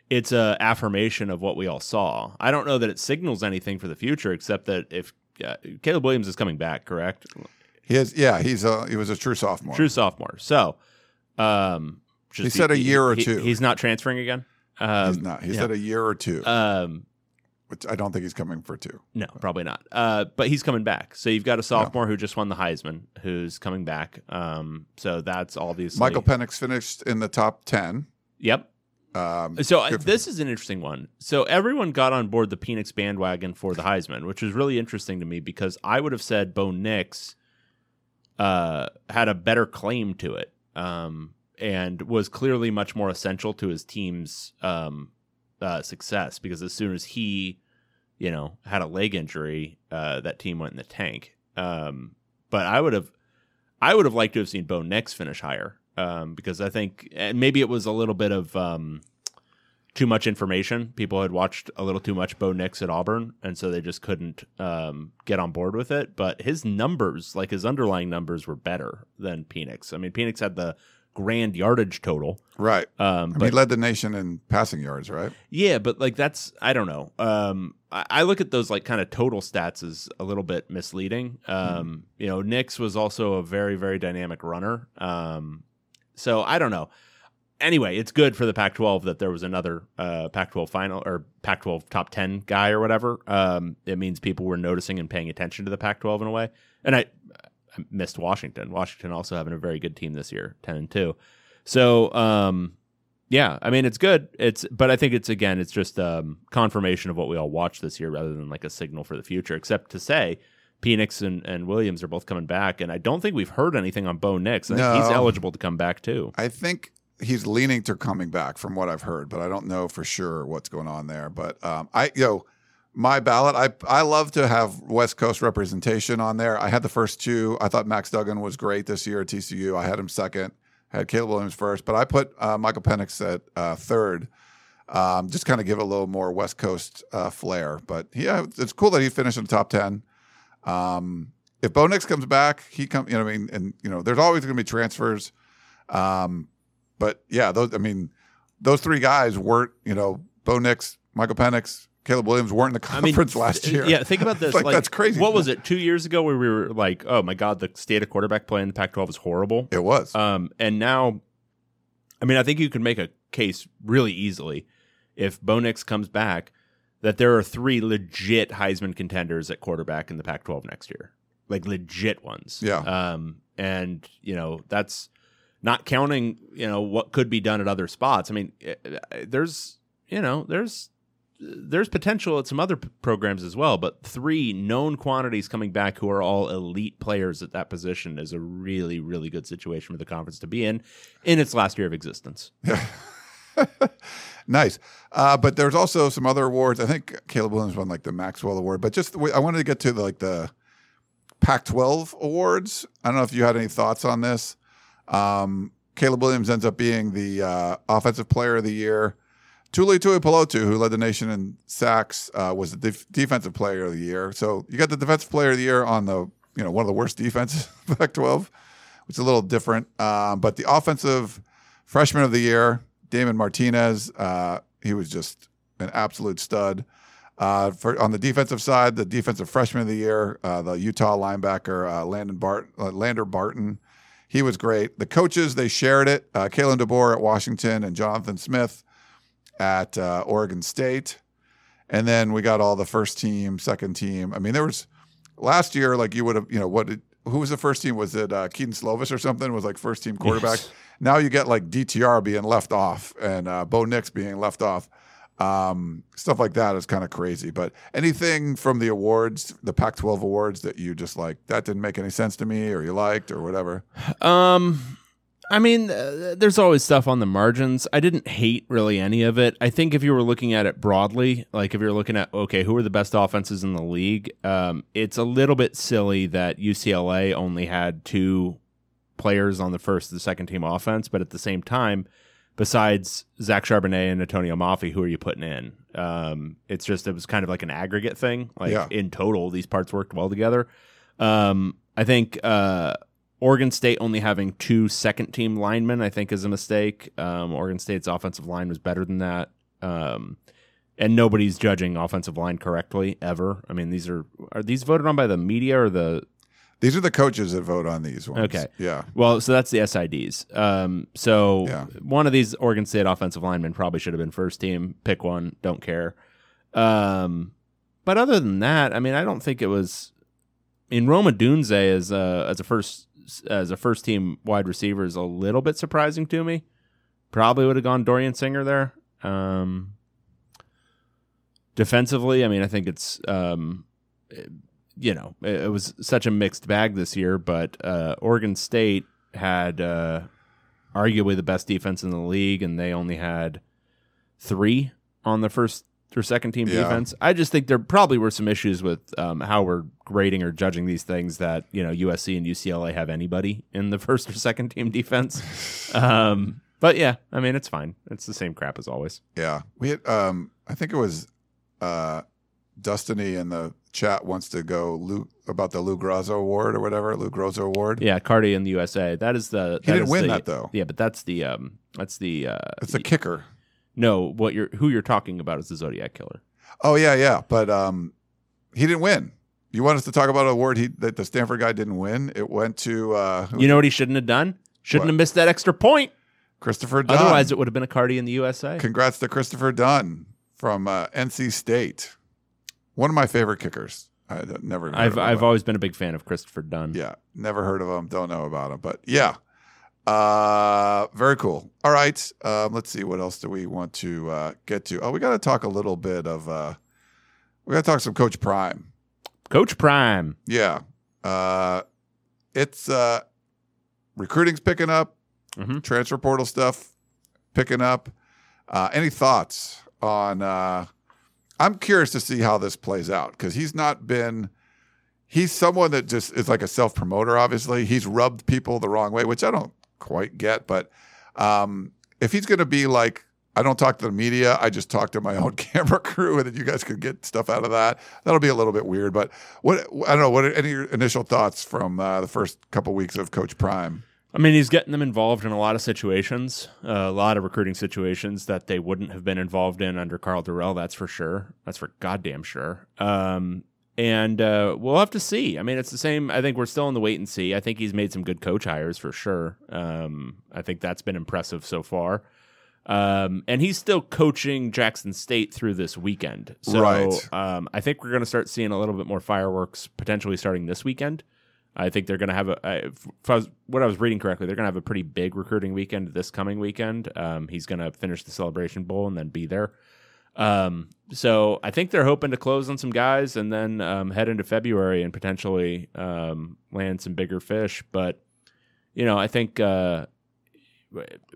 B: it's a affirmation of what we all saw. I don't know that it signals anything for the future, except that if uh, Caleb Williams is coming back, correct?
D: He is, yeah, he's a he was a true sophomore.
B: True sophomore. So, um, just-
D: He said a year or
B: he-
D: two.
B: He's not transferring again. Um,
D: he's not. He
B: yeah.
D: said a year or two,
B: Um,
D: which I don't think he's coming for two.
B: no, probably not. Uh, but he's coming back. So you've got a sophomore who just won the Heisman, who's coming back. Um, so that's obviously
D: Michael Penix finished in the top ten.
B: Yep.
D: Um,
B: So uh,
D: good for
B: this is an interesting one. So everyone got on board the Penix bandwagon for the Heisman, which was really interesting to me because I would have said Bo Nix uh, had a better claim to it um, and was clearly much more essential to his team's um, uh, success because as soon as he, you know, had a leg injury, uh, that team went in the tank. Um, but I would have, I would have liked to have seen Bo Nix finish higher um, because I think, and maybe it was a little bit of um, too much information. People had watched a little too much Bo Nix at Auburn, and so they just couldn't um, get on board with it. But his numbers, like his underlying numbers, were better than Penix. I mean, Penix had the grand yardage total,
D: right.
B: um,
D: I mean, he led the nation in passing yards, right?
B: yeah, but like that's I don't know. Um, I, I look at those like kind of total stats as a little bit misleading. Um, you know, Nix was also a very very dynamic runner. Um, so I don't know. Anyway, it's good for the Pac-12 that there was another uh, Pac-12 final or Pac-12 top ten guy or whatever. Um, it means people were noticing and paying attention to the Pac-12 in a way. And I missed Washington. Washington also having a very good team this year, ten and two. So um, yeah, I mean it's good. It's but I think it's again it's just um, confirmation of what we all watched this year rather than like a signal for the future. Except to say, Penix and, and Williams are both coming back, and I don't think we've heard anything on Bo Nix. I think
D: No.
B: he's eligible to come back too.
D: I think he's leaning to coming back from what I've heard, but I don't know for sure what's going on there. But um, I, you know, my ballot, I I love to have West Coast representation on there. I had the first two. I thought Max Duggan was great this year at TCU. I had him second. I had Caleb Williams first, but I put uh, Michael Penix at uh, third. Um, just kind of give it a little more West Coast uh, flair. But yeah, it's cool that he finished in the top ten. Um, if Bo Nix comes back, he come. You know, I mean, and you know, there's always going to be transfers. Um, but yeah, those. I mean, those three guys weren't. You know, Bo Nix, Michael Penix, Caleb Williams weren't in the
B: I mean,
D: conference last year.
B: Yeah, think about this.
D: Like,
B: like,
D: that's crazy.
B: What was it? Two years ago, where we were like, "Oh my god, the state of quarterback play in the Pac-12 is horrible."
D: It was.
B: Um, and now, I mean, I think you could make a case really easily if Bo Nix comes back that there are three legit Heisman contenders at quarterback in the Pac-12 next year, like legit ones.
D: Yeah.
B: Um, and you know that's not counting you know what could be done at other spots. I mean, eh, eh, there's you know there's there's potential at some other p- programs as well, but three known quantities coming back who are all elite players at that position is a really, really good situation for the conference to be in in its last year of existence.
D: nice. Uh, but there's also some other awards. I think Caleb Williams won like the Maxwell Award. But just I wanted to get to the, like the Pac-12 awards. I don't know if you had any thoughts on this. Um, Caleb Williams ends up being the uh, Offensive Player of the Year. Tuli Tuipulotu, who led the nation in sacks, uh, was the def- Defensive Player of the Year. So you got the Defensive Player of the Year on the you know one of the worst defenses in Pac-12, which is a little different. Um, but the Offensive Freshman of the Year, Damien Martinez, uh, he was just an absolute stud. Uh, for on the defensive side, the defensive freshman of the year, uh, the Utah linebacker uh, Landon Bart, uh, Lander Barton, he was great. The coaches they shared it. Uh, Kalen DeBoer at Washington and Jonathan Smith at uh, Oregon State, and then we got all the first team, second team. I mean, there was last year like you would have, you know, what? Did, who was the first team? Was it uh, Kedon Slovis or something? Was like first team quarterback.
B: Yes.
D: Now you get like DTR being left off and uh, Bo Nix being left off. Um, stuff like that is kind of crazy. But anything from the awards, the Pac-12 awards that you just like that didn't make any sense to me, or you liked, or whatever.
B: Um, I mean, uh, there's always stuff on the margins. I didn't hate really any of it. I think if you were looking at it broadly, like if you're looking at okay, who are the best offenses in the league, um, it's a little bit silly that UCLA only had two players on the first and the second team offense, but at the same time, besides Zach Charbonnet and Atonio Mafi, who are you putting in? Um, it's just it was kind of like an aggregate thing. Like
D: Yeah.
B: in total, these parts worked well together. Um, I think uh, Oregon State only having two second team linemen, I think, is a mistake. Um, Oregon State's offensive line was better than that. Um, and nobody's judging offensive line correctly ever. I mean, these are are these voted on by the media or the
D: These are the coaches that vote on these ones.
B: Okay.
D: Yeah.
B: well, so that's the SIDs. Um, so
D: Yeah.
B: one of these Oregon State offensive linemen probably should have been first team. Pick one. Don't care. Um, but other than that, I mean, I don't think it was. In Rome Odunze as a as a first as a first team wide receiver is a little bit surprising to me. Probably would have gone Dorian Singer there. Um, defensively, I mean, I think it's um, you know, it, it was such a mixed bag this year, but uh, Oregon State had uh, arguably the best defense in the league, and they only had three on the first or second team
D: Yeah.
B: defense. I just think there probably were some issues with um, how we're grading or judging these things that you know USC and UCLA have anybody in the first or second team defense. um, but yeah, I mean it's fine. It's the same crap as always.
D: Yeah. We had um I think it was uh Destiny in the chat wants to go Lou about the Lou Groza Award or whatever, Lou Groza Award.
B: Yeah, Karty in the USA. That is the
D: He
B: that
D: didn't
B: is
D: win
B: the-
D: that though.
B: Yeah, but that's the um that's the uh
D: It's a kicker.
B: No what you're who you're talking about is the Zodiac killer.
D: Oh yeah, yeah. But um he didn't win. You want us to talk about an award he that the Stanford guy didn't win? It went to uh
B: You know what he shouldn't have done? Shouldn't
D: What?
B: have missed that extra point.
D: Christopher Dunn.
B: Otherwise, it would have been a Karty in the USA.
D: Congrats to Christopher Dunn from uh, NC State. One of my favorite kickers. I never
B: I've I've always been a big fan of Christopher Dunn.
D: Yeah, never heard of him. Don't know about him, but yeah, uh, very cool. All right, um, let's see what else do we want to uh, get to. Oh, we got to talk a little bit of. Uh, we got to talk some Coach Prime.
B: Coach Prime.
D: Yeah, uh, it's uh, recruiting's picking up.
B: Mhm.
D: Transfer portal stuff picking up. Uh, any thoughts on? Uh, I'm curious to see how this plays out because he's not been. He's someone that just is like a self promoter. Obviously, he's rubbed people the wrong way, which I don't quite get. But um, if he's going to be like, I don't talk to the media, I just talk to my own camera crew, and then you guys could get stuff out of that. That'll be a little bit weird. But what I don't know. What are any initial thoughts from uh, the first couple weeks of Coach Prime?
B: I mean, he's getting them involved in a lot of situations, uh, a lot of recruiting situations that they wouldn't have been involved in under Karl Dorrell. That's for sure. That's for goddamn sure. Um, and uh, we'll have to see. I mean, it's the same. I think we're still in the wait and see. I think he's made some good coach hires for sure. Um, I think that's been impressive so far. Um, and he's still coaching Jackson State through this weekend. So
D: Right.
B: um, I think we're going to start seeing a little bit more fireworks potentially starting this weekend. I think they're going to have a. I- if I was, what I was reading correctly, they're going to have a pretty big recruiting weekend this coming weekend. Um, he's going to finish the Celebration Bowl and then be there. Um, so I think they're hoping to close on some guys and then um, head into February and potentially um, land some bigger fish. But you know, I think uh,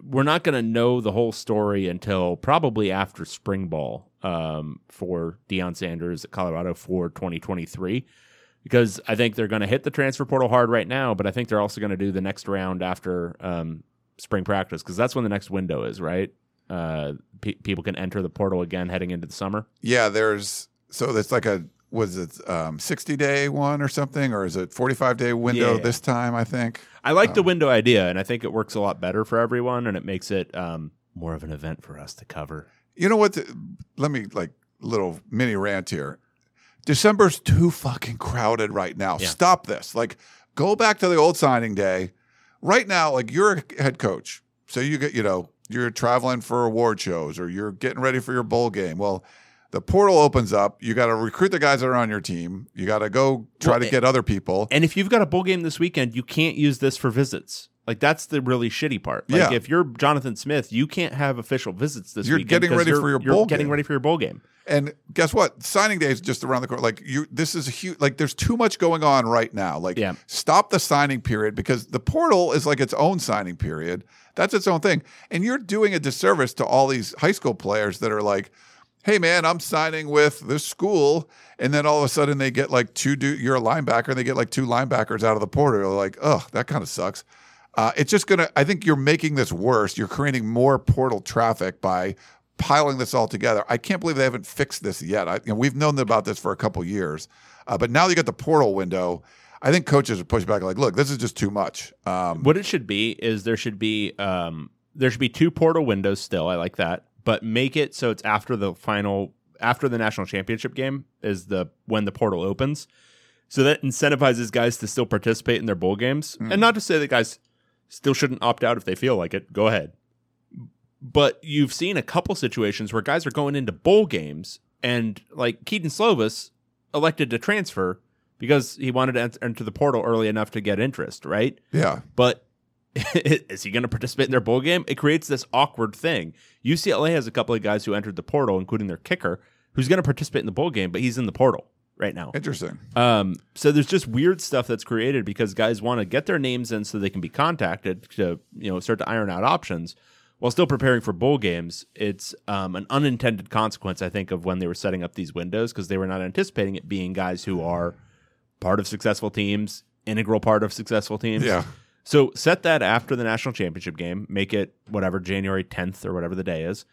B: we're not going to know the whole story until probably after spring ball um, for Deion Sanders at Colorado for 2023 because I think they're going to hit the transfer portal hard right now, but I think they're also going to do the next round after um, spring practice because that's when the next window is, right? Uh, pe- people can enter the portal again heading into the summer.
D: Yeah, there's so it's like a was it um, 60 day one or something, or is it 45 day window
B: Yeah.
D: this time? I think.
B: I like the window idea, and I think it works a lot better for everyone, and it makes it um, more of an event for us to cover.
D: You know what? the- let me like little mini rant here. December's too fucking crowded right now.
B: Yeah.
D: Stop this. Like, go back to the old signing day. Right now, like you're a head coach, so you get you know you're traveling for award shows or you're getting ready for your bowl game. Well, the portal opens up. You got to recruit the guys that are on your team. You got to go try
B: Well,
D: to get other people.
B: And if you've got a bowl game this weekend, you can't use this for visits. Like that's the really shitty part. Like
D: Yeah.
B: if you're Jonathan Smith, you can't have official visits this
D: You're
B: weekend
D: getting ready
B: you're-
D: for your
B: you're
D: bowl
B: getting
D: game.
B: ready for your bowl game.
D: And guess what? Signing day is just around the corner. Like you, this is a huge. Like there's too much going on right now. Like
B: Yeah.
D: stop the signing period because the portal is like its own signing period. That's its own thing, and you're doing a disservice to all these high school players that are like, "Hey man, I'm signing with this school," and then all of a sudden they get like two. Du- you're a linebacker, and they get like two linebackers out of the portal. You're like, oh, that kind of sucks." Uh, it's just gonna. I think you're making this worse. You're creating more portal traffic by piling this all together. I can't believe they haven't fixed this yet. I, you know, we've known about this for a couple years, uh, but now you got the portal window. I think coaches are pushing back, like, look, this is just too much. Um,
B: What it should be is there should be um there should be two portal windows still. I like that, but make it so it's after the final after the national championship game is the when the portal opens. So that incentivizes guys to still participate in their bowl games, and not to say that guys still shouldn't opt out if they feel like it. Go ahead. But you've seen a couple situations where guys are going into bowl games, and like Kedon Slovis elected to transfer because he wanted to enter the portal early enough to get interest, right?
D: yeah,
B: But is he going to participate in their bowl game? It creates this awkward thing. UCLA has a couple of guys who entered the portal, including their kicker, who's going to participate in the bowl game, but he's in the portal right now.
D: interesting.
B: Um, so there's just weird stuff that's created because guys want to get their names in so they can be contacted to you know start to iron out options while still preparing for bowl games. It's um, an unintended consequence, I think, of when they were setting up these windows because they were not anticipating it being guys who are part of successful teams, integral part of successful teams.
D: Yeah.
B: So set that after the national championship game. Make it whatever January 10th or whatever the day is,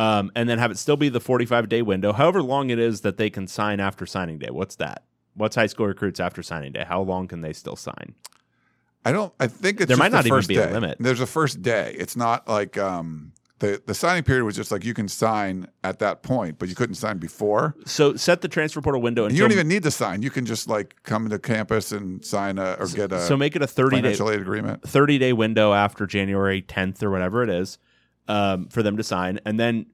B: um, and then have it still be the 45 day window, however long it is that they can sign after signing day. What's that? What's high school recruits after signing day? How long can they still sign?
D: I don't. I think it's
B: There might
D: the
B: not even
D: first
B: be a
D: day.
B: limit.
D: There's a first day. It's not like um, the the signing period was just like you can sign at that point, but you couldn't sign before.
B: So set the transfer portal window
D: And
B: until
D: you don't even need to sign. You can just like come to campus and sign a or get a
B: so make it a 30 day
D: aid agreement.
B: 30 day window after January 10th or whatever it is um, for them to sign. And then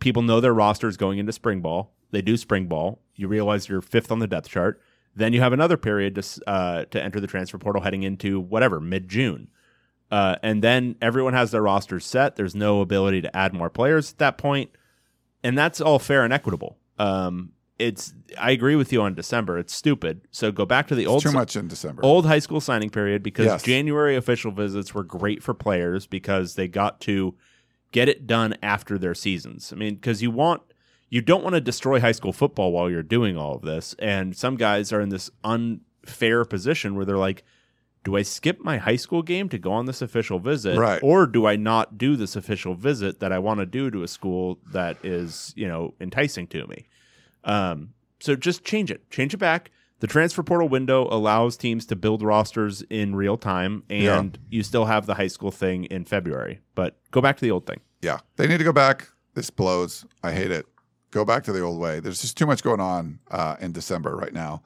B: people know their roster is going into spring ball. They do spring ball. You realize you're fifth on the depth chart. Then you have another period to, uh, to enter the transfer portal heading into whatever, mid June. Uh, and then everyone has their rosters set. There's no ability to add more players at that point. And that's all fair and equitable. Um, it's I agree with you on December. It's stupid. So go back to the old
D: Too much in December.
B: old high school signing period because
D: Yes.
B: January official visits were great for players because they got to get it done after their seasons. I mean, because you want you don't want to destroy high school football while you're doing all of this, and some guys are in this unfair position where they're like. Do I skip my high school game to go on this official visit,
D: Right.
B: or do I not do this official visit that I want to do to a school that is, you know, enticing to me? Um, so just change it. Change it back. The transfer portal window allows teams to build rosters in real time, and you still have the high school thing in February. But go back to the old thing.
D: Yeah, they need to go back. This blows. I hate it. Go back to the old way. There's just too much going on uh, in December right now.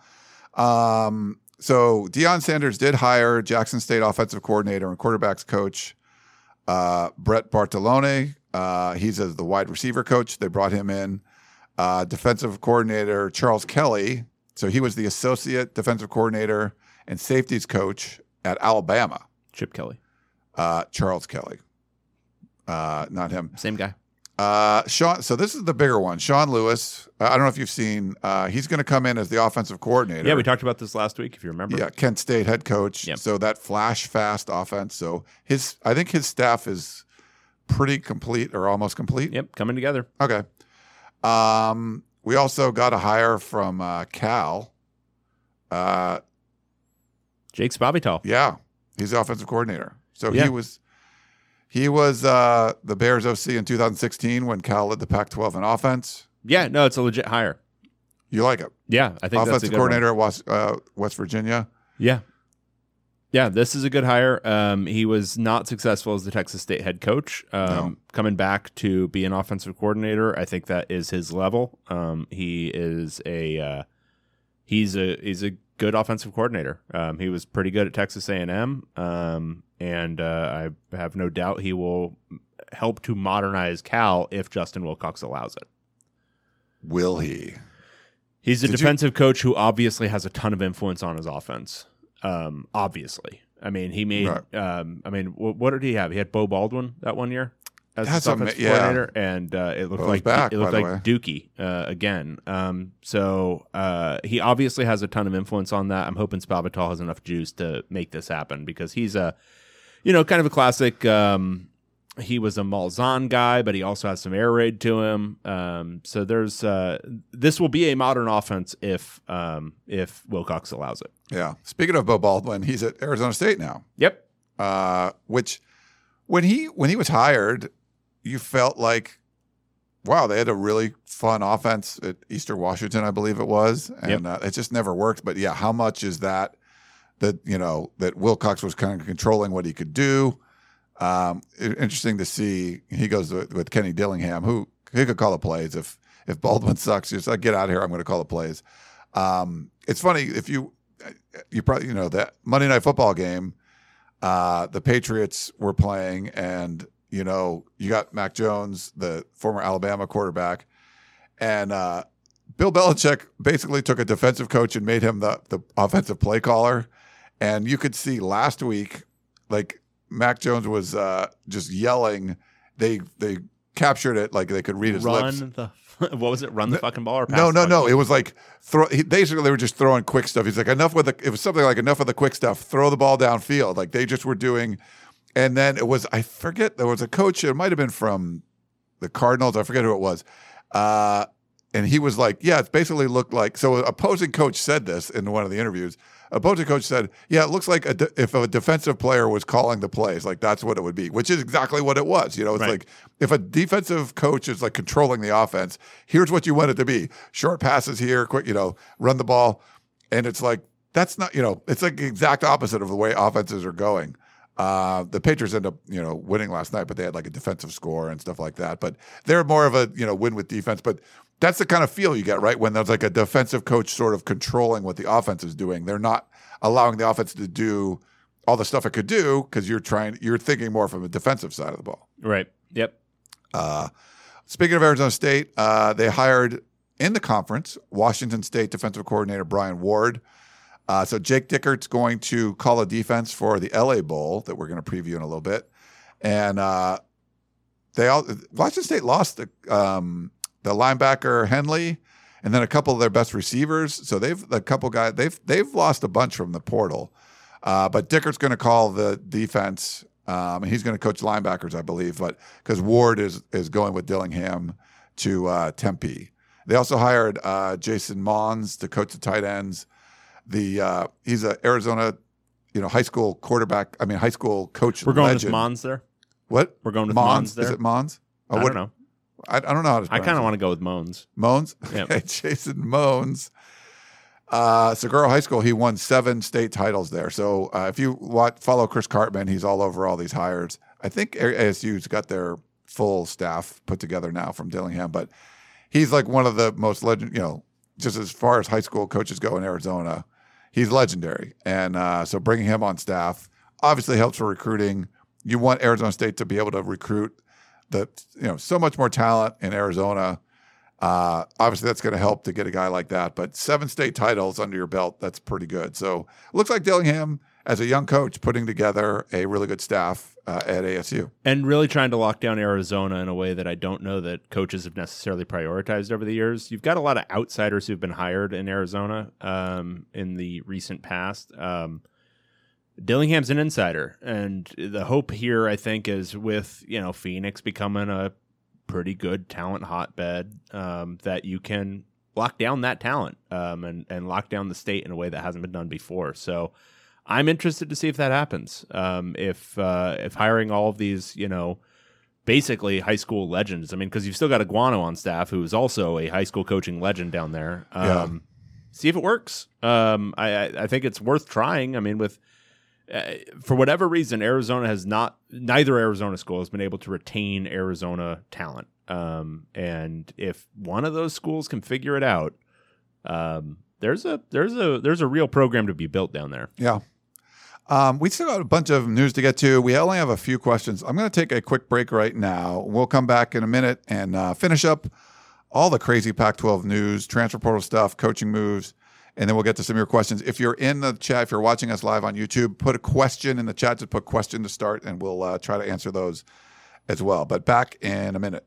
D: Um, so Deion Sanders did hire Jackson State offensive coordinator and quarterbacks coach uh, Brett Bartolone. Uh, he's as the wide receiver coach. They brought him in. Uh, defensive coordinator Charles Kelly. So he was the associate defensive coordinator and safeties coach at Alabama.
B: Chip Kelly,
D: Uh, Charles Kelly, uh, not him.
B: same guy.
D: Uh, Sean. So this is the bigger one. Sean Lewis. I don't know if you've seen. Uh, he's going to come in as the offensive coordinator.
B: Yeah, we talked about this last week, if you remember.
D: Yeah, Kent State head coach.
B: Yep.
D: So that flash fast offense. So his, I think his staff is pretty complete or almost complete.
B: Yep, coming together.
D: Okay. Um, we also got a hire from uh, Cal. Uh,
B: Jake Spavital.
D: yeah, he's the offensive coordinator. So
B: Yeah.
D: he was he was uh, the Bears OC in 2016 when Cal led the Pac-12 in offense.
B: Yeah, no, it's a legit hire.
D: You like it?
B: Yeah, I think that's a
D: offensive
B: good one.
D: coordinator at West, uh, West Virginia.
B: Yeah. Yeah, this is a good hire. Um, he was not successful as the Texas State head coach. Um,
D: No.
B: Coming back to be an offensive coordinator, I think that is his level. Um, he is a uh, he's a he's a good offensive coordinator. Um, he was pretty good at Texas A and M, um, and uh, I have no doubt he will help to modernize Cal if Justin Wilcox allows it.
D: Will he?
B: He's a
D: Did you-
B: defensive coach who obviously has a ton of influence on his offense. Um, obviously, I mean, he made.
D: Right.
B: Um, I mean, what, what did he have? He had Beau Baldwin that one year as
D: That's ama-
B: offensive
D: yeah.
B: coordinator, and uh, it looked
D: Bo's
B: like
D: back,
B: it looked like Dookie uh, again. Um, so uh, he obviously has a ton of influence on that. I'm hoping Spavital has enough juice to make this happen because he's a, you know, kind of a classic. Um, he was a Malzahn guy, but he also has some air raid to him. Um, so there's uh, this will be a modern offense if um, if Wilcox allows it.
D: Yeah. Speaking of Beau Baldwin, he's at Arizona State now.
B: Yep.
D: uh, which when he when he was hired, you felt like, wow, they had a really fun offense at Eastern Washington, I believe it was, and uh, it just never worked. But yeah, how much is that? That you know that Wilcox was kind of controlling what he could do. Um, interesting to see. He goes with, with Kenny Dillingham, who he could call the plays if if Baldwin sucks. Just like get out of here. I'm going to call the plays. Um, it's funny if you you probably you know that Monday Night Football game uh, the Patriots were playing, and you know, you got Mac Jones, the former Alabama quarterback, and uh, Bill Belichick basically took a defensive coach and made him the the offensive play caller, and you could see last week, like Mac Jones was uh, just yelling. They they captured it like they could read his
B: Run
D: lips.
B: the what was it? Run the fucking ball or pass
D: No, no, no. It was like throw. He, basically, they were just throwing quick stuff. He's like enough with the. It was something like enough of the quick stuff. Throw the ball downfield. Like they just were doing. And then it was I forget there was a coach. It might have been from the Cardinals. I forget who it was. Uh, and he was like, "Yeah, it basically looked like." So, opposing coach said this in one of the interviews. Opposing coach said, "Yeah, it looks like a de- if a defensive player was calling the plays, like that's what it would be," which is exactly what it was. You know, it's
B: Right.
D: like if a defensive coach is like controlling the offense, here's what you want it to be: short passes here, quick, you know, run the ball, and it's like that's not, you know, it's like the exact opposite of the way offenses are going. Uh, the Patriots end up, you know, winning last night, but they had like a defensive score and stuff like that. But they're more of a, you know, win with defense. But that's the kind of feel you get, right? When there's like a defensive coach sort of controlling what the offense is doing. They're not allowing the offense to do all the stuff it could do because you're trying, you're thinking more from a defensive side of the ball.
B: right. Yep.
D: Uh, speaking of Arizona State, uh, they hired in the conference Washington State defensive coordinator Brian Ward. Uh, so Jake Dickert's going to call a defense for the LA Bowl that we're going to preview in a little bit, and uh, they all Washington State lost the um, the linebacker Henley, and then a couple of their best receivers. So they've a couple guys they've they've lost a bunch from the portal. Uh, but Dickert's going to call the defense, um, and he's going to coach linebackers, I believe. But because Ward is is going with Dillingham to uh, Tempe, they also hired uh, Jason Mons to coach the tight ends. The uh, he's a Arizona, you know, high school quarterback. I mean, high school coach.
B: We're going
D: legend.
B: with Mons there.
D: What?
B: We're going with Mons there.
D: Is it Mons? Oh,
B: I
D: what-
B: don't know.
D: I, I don't know how to.
B: I kind of want to go with Moans.
D: Moans.
B: Yeah.
D: Okay, Jason Moans. Uh, Saguaro High School, he won seven state titles there. So uh, if you watch, follow Chris Karpman, he's all over all these hires. I think ASU's got their full staff put together now from Dillingham, but he's like one of the most legend, you know, just as far as high school coaches go in Arizona, he's legendary. And uh, so bringing him on staff obviously helps for recruiting. You want Arizona State to be able to recruit the, you know, so much more talent in Arizona. Uh, obviously, that's going to help to get a guy like that. But seven state titles under your belt, that's pretty good. So it looks like Dillingham, as a young coach, putting together a really good staff uh, at ASU.
B: And really trying to lock down Arizona in a way that I don't know that coaches have necessarily prioritized over the years. You've got a lot of outsiders who've been hired in Arizona um, in the recent past. Um, Dillingham's an insider, and the hope here, I think, is with you know Phoenix becoming a pretty good talent hotbed um, that you can lock down that talent um, and and lock down the state in a way that hasn't been done before. So I'm interested to see if that happens. Um, if uh, if hiring all of these, you know, basically high school legends. I mean, because you've still got Iguano on staff, who is also a high school coaching legend down there. Um,
D: Yeah.
B: See if it works. Um, I, I I think it's worth trying. I mean, with uh, for whatever reason, Arizona has not. Neither Arizona school has been able to retain Arizona talent. Um, and if one of those schools can figure it out, um, there's a there's a there's a real program to be built down there.
D: Yeah. Um, we still got a bunch of news to get to. We only have a few questions. I'm going to take a quick break right now. We'll come back in a minute and uh, finish up all the crazy Pac 12 news, transfer portal stuff, coaching moves, and then we'll get to some of your questions. If you're in the chat, if you're watching us live on YouTube, put a question in the chat. Just put question to start, and we'll uh, try to answer those as well. But back in a minute.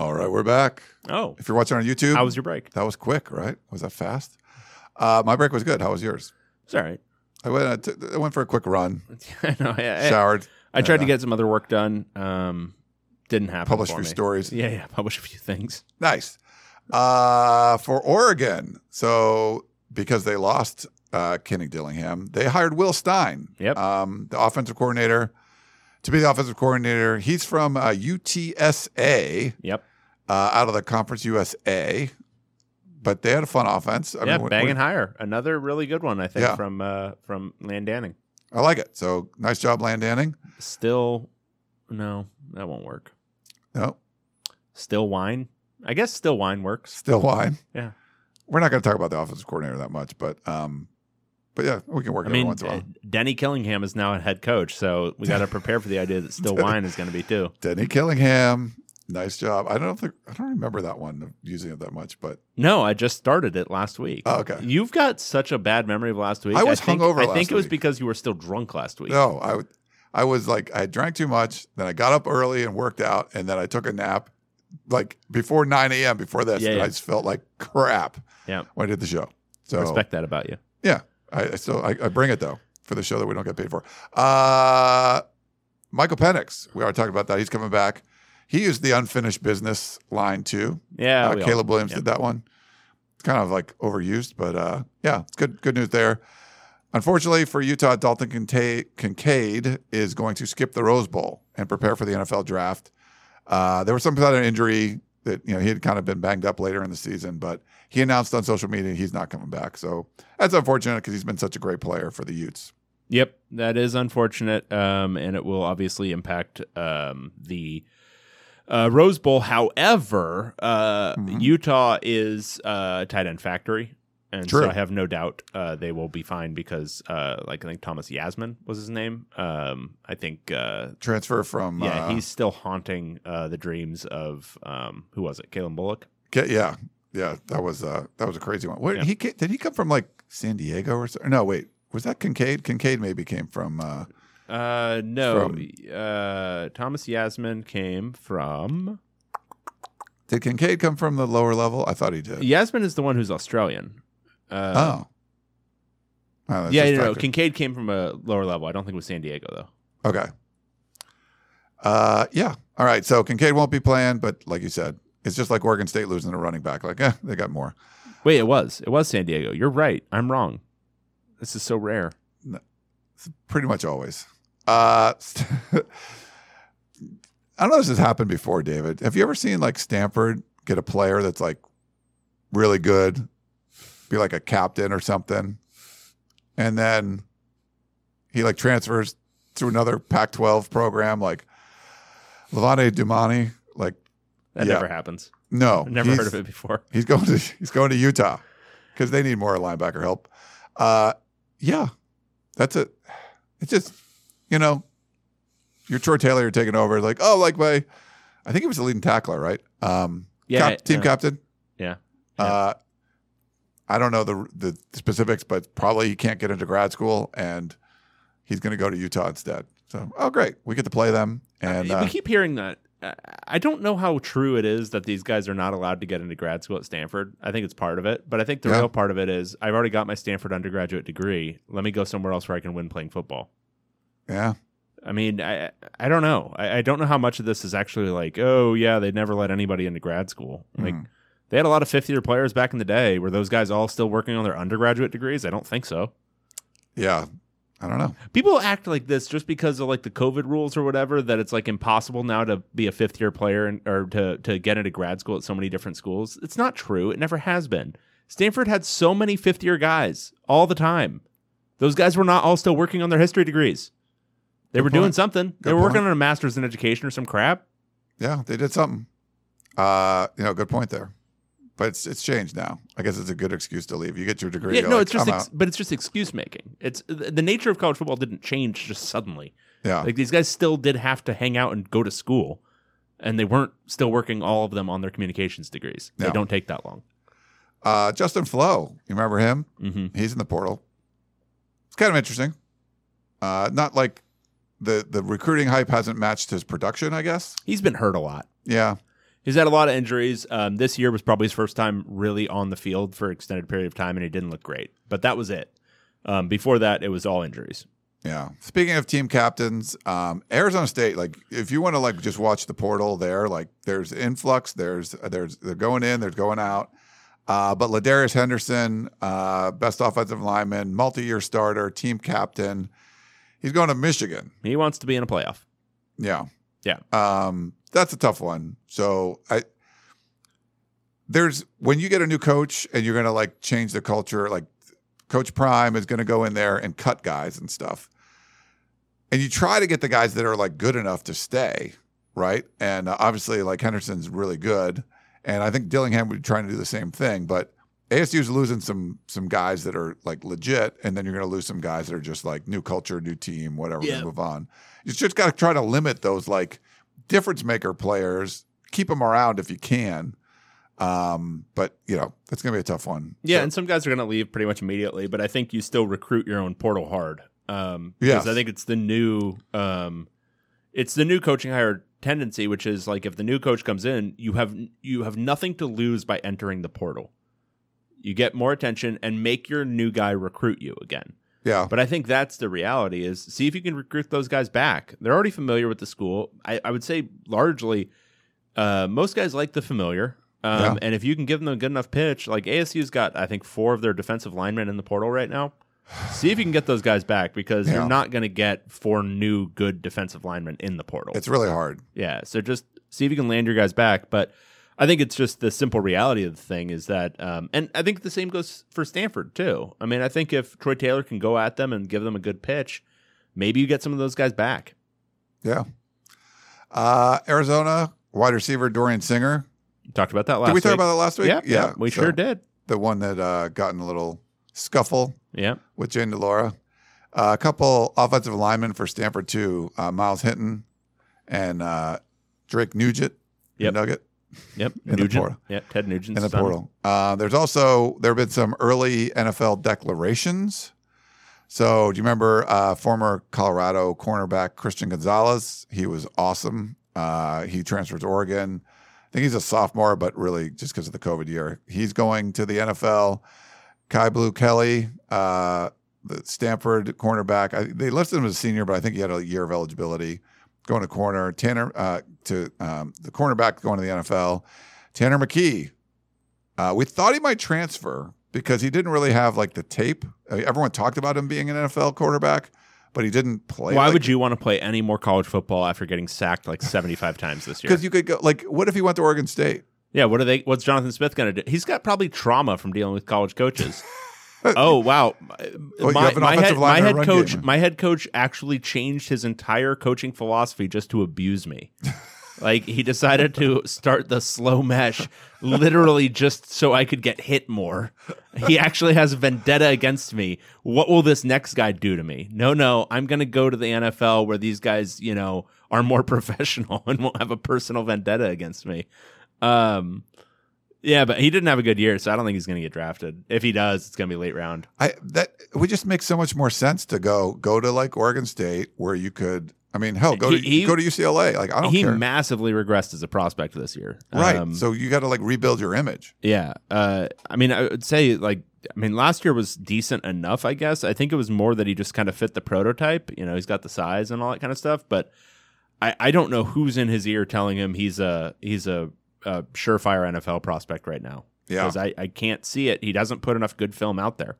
D: All right, we're back.
B: Oh,
D: If you're watching on YouTube,
B: how was your break?
D: that was quick, right? Was that fast? Uh, my break was good. How was yours?
B: It's all right.
D: I went. I t- I went for a quick run,
B: I know. I, I-
D: showered,
B: I tried to get some other work done. Um, didn't happen.
D: published a few
B: me.
D: stories.
B: Yeah, yeah. Publish a few things.
D: Nice. Uh, for Oregon, so because they lost uh, Kenny Dillingham, they hired Will Stein,
B: Yep.
D: um, the offensive coordinator, to be the offensive coordinator. He's from uh, UTSA,
B: Yep.
D: Uh, out of the Conference USA, but they had a fun offense. I
B: yeah,
D: mean,
B: bang
D: what-
B: and hire. Another really good one, I think,
D: Yeah.
B: from uh, from Landanning.
D: I like it. So nice job, Landanning.
B: Still, no, that won't work.
D: No,
B: Still wine. I guess still wine works.
D: still wine.
B: Yeah.
D: We're not going to talk about the offensive coordinator that much, but um, but yeah, we can work
B: I mean,
D: once in a while.
B: uh, Denny Killingham is now a head coach, so we got to prepare for the idea that still wine is going to be too.
D: Denny Killingham, nice job. I don't think I don't remember that one using it that much, but
B: No, I just started it last week.
D: Oh, okay.
B: You've got such a bad memory of last week.
D: I was
B: think,
D: hungover
B: I
D: last
B: think it was
D: week.
B: because you were still drunk last week.
D: no, I I was like I drank too much, then I got up early and worked out, and then I took a nap like before nine a.m. Before this,
B: Yeah, yeah.
D: I just felt like crap
B: Yeah.
D: when I did the show. So I
B: Respect that about you.
D: Yeah, I, I still I, I bring it though for the show that we don't get paid for. Uh, Michael Penix, we are talking about that. He's coming back. He used the unfinished business line too.
B: Yeah,
D: Uh,
B: we all-
D: Caleb Williams
B: yeah.
D: did that one. It's kind of like overused, but uh, yeah, it's good good news there. Unfortunately for Utah, Dalton Kincaid is going to skip the Rose Bowl and prepare for the NFL draft. Uh, there was some kind of injury that you know he had kind of been banged up later in the season, but he announced on social media he's not coming back. So that's unfortunate because he's been such a great player for the Utes.
B: Yep, that is unfortunate, um, and it will obviously impact um, the uh, Rose Bowl. However, uh,
D: Mhm.
B: Utah is uh, a tight end factory, and
D: True.
B: so I have no doubt uh, they will be fine because, uh, like I think Thomas Yassmin was his name. Um, I think, uh,
D: Transfer from
B: yeah,
D: uh,
B: he's still haunting uh, the dreams of um, who was it, Calen Bullock?
D: Yeah yeah that was uh, that was a crazy one. Where
B: Yeah.
D: he did he come from like San Diego or so? No, wait, was that Kincaid? Kincaid maybe came from. Uh,
B: no,
D: From-
B: uh, Thomas Yassmin came from.
D: did Kincaid come from the lower level? I thought he did.
B: Yassmin is the one who's Australian. Uh,
D: Oh. Oh,
B: yeah, no, no. Kincaid came from a lower level. I don't think it was San Diego though.
D: Okay. Uh, yeah. All right. So Kincaid won't be playing, but like you said, it's just like Oregon State losing a running back. Like, eh, they got more.
B: Wait, it was. It was San Diego. You're right. I'm wrong. This is so rare.
D: Pretty much always. Uh, I don't know if this has happened before, David. Have you ever seen like Stanford get a player that's like really good, be like a captain or something, and then he like transfers to another Pac-12 program, like Levani Damuni? Like,
B: That
D: Yeah.
B: never happens.
D: no,
B: I've never heard of it before.
D: He's going to he's going to Utah because they need more linebacker help. Uh, yeah, that's it. It's just you know, you're Troy Taylor. Taking over. Like oh, like my, I think he was the leading tackler, right? Um,
B: Yeah,
D: cap- team
B: yeah.
D: captain.
B: Yeah.
D: Uh, I don't know the the specifics, but probably he can't get into grad school, and he's going to go to Utah instead. So, oh, great. We get to play them. And
B: we
D: uh,
B: keep hearing that. I don't know how true it is that these guys are not allowed to get into grad school at Stanford. I think it's part of it, but I think the
D: Yeah.
B: real part of it is I've already got my Stanford undergraduate degree. Let me go somewhere else where I can win playing football.
D: Yeah.
B: I mean, I I don't know. I, I don't know how much of this is actually like, oh yeah, they'd never let anybody into grad school. Like
D: Mm-hmm.
B: they had a lot of fifth year players back in the day. Were those guys all still working on their undergraduate degrees? I don't think so.
D: Yeah. I don't know.
B: People act like this just because of like the COVID rules or whatever. That it's like impossible now to be a fifth year player and, or to to get into grad school at so many different schools. It's not true. It never has been. Stanford had so many fifth year guys all the time. Those guys were not all still working on their history degrees. They
D: Good
B: were doing
D: point.
B: something. they
D: Good
B: were working
D: point.
B: on a master's in education or some crap.
D: Yeah, they did something. Uh, you know, good point there. But it's it's changed now. I guess it's a good excuse to leave. You get your degree.
B: Yeah, no,
D: like,
B: it's just, ex- but it's just excuse making. It's the nature of college football didn't change just suddenly.
D: yeah.
B: Like these guys still did have to hang out and go to school, and they weren't still working all of them on their communications degrees. They don't take that long.
D: Uh, Justin Flowe, you remember him?
B: hmm
D: He's in the portal. It's kind of interesting. Uh, not like the the recruiting hype hasn't matched his production. I guess.
B: He's been hurt a lot.
D: Yeah.
B: He's had a lot of injuries. Um, this year was probably his first time really on the field for an extended period of time, and he didn't look great. But that was it. Um, before that, it was all injuries.
D: Yeah. Speaking of team captains, um, Arizona State, like if you want to like just watch the portal there, like there's influx, there's there's they're going in, they're going out. Uh, but Ladarius Henderson, uh, best offensive lineman, multi-year starter, team captain. He's going to Michigan.
B: He wants to be in a playoff.
D: Yeah.
B: Yeah.
D: Um, that's a tough one. So I there's when you get a new coach and you're gonna like change the culture, like Coach Prime is gonna go in there and cut guys and stuff. And you try to get the guys that are like good enough to stay, right? And uh, obviously, like Henderson's really good, and I think Dillingham would be trying to do the same thing. But ASU's losing some some guys that are like legit, and then you're going to lose some guys that are just like new culture, new team, whatever.
B: Yeah.
D: Move on. You just got to try to limit those like difference maker players. Keep them around if you can. Um, but you know that's going to be a tough one.
B: Yeah,
D: So-
B: and some guys are going to leave pretty much immediately, but I think you still recruit your own portal hard. Um, because
D: Yes.
B: I think it's the new, um, it's the new coaching hire tendency, which is like if the new coach comes in, you have you have nothing to lose by entering the portal. You get more attention and make your new guy recruit you again.
D: yeah,
B: But I think that's the reality is see if you can recruit those guys back. They're already familiar with the school. I, I would say largely uh, most guys like the familiar. Um,
D: Yeah.
B: And if you can give them a good enough pitch, like ASU's got, I think, four of their defensive linemen in the portal right now. See if you can get those guys back because
D: Yeah.
B: you're not going to get four new good defensive linemen in the portal.
D: it's really hard.
B: Yeah. So just see if you can land your guys back. But I think it's just the simple reality of the thing is that, um, and I think the same goes for Stanford too. I mean, I think if Troy Taylor can go at them and give them a good pitch, maybe you get some of those guys back.
D: Yeah. Uh, Arizona wide receiver Dorian Singer.
B: Talked about that last
D: Did we talk
B: week.
D: about that last week?
B: Yeah, yeah, we
D: so
B: sure did.
D: The one that uh, got in a little scuffle
B: Yeah.
D: with Jayden de Laura. Uh, a couple offensive linemen for Stanford too. Uh, Myles Hinton and uh, Drake Nugent.
B: Yep.
D: Nugget
B: Yep.
D: In the
B: Nugent.
D: portal.
B: Yeah. Ted Nugent.
D: in the portal. Uh, there's also there have been some early NFL declarations. So do you remember uh, former Colorado cornerback Christian Gonzalez? He was awesome. Uh, he transferred to Oregon. I think he's a sophomore, but really just because of the COVID year, he's going to the NFL. Kyu Blu Kelly, uh, the Stanford cornerback. I, they listed him as a senior, but I think he had a year of eligibility. Going to corner, Tanner uh, to um, the cornerback going to the NFL. Tanner McKee. Uh, we thought he might transfer because he didn't really have like the tape. I mean, everyone talked about him being an NFL quarterback, but he didn't play.
B: Why would you want to play any more college football after getting sacked like 75 times this year?
D: Because you could go like, what if he went to Oregon State?
B: Yeah, what are they? What's Jonathan Smith going to do? He's got probably trauma from dealing with college coaches. oh wow,
D: you
B: my, my head, my head coach,
D: game.
B: my head coach actually changed his entire coaching philosophy just to abuse me. like he decided to start the slow mesh, literally just so I could get hit more. He actually has a vendetta against me. What will this next guy do to me? No, no, I'm going to go to the NFL where these guys, you know, are more professional and won't have a personal vendetta against me. Um, Yeah, but he didn't have a good year, so I don't think he's going to get drafted. If he does, it's going to be late round.
D: I that would just make so much more sense to go go to like Oregon State where you could. I mean, hell, go to
B: He- he-
D: go to UCLA. Like I don't
B: He
D: care.
B: massively regressed as a prospect this year.
D: right.
B: Um,
D: so you got to like rebuild your image.
B: Yeah. Uh, I mean, I would say like, I mean, last year was decent enough, I guess. I think it was more that he just kind of fit the prototype. You know, he's got the size and all that kind of stuff. But I, I don't know who's in his ear telling him he's a he's a, a surefire NFL prospect right now.
D: Yeah.
B: Because I, I can't see it. He doesn't put enough good film out there.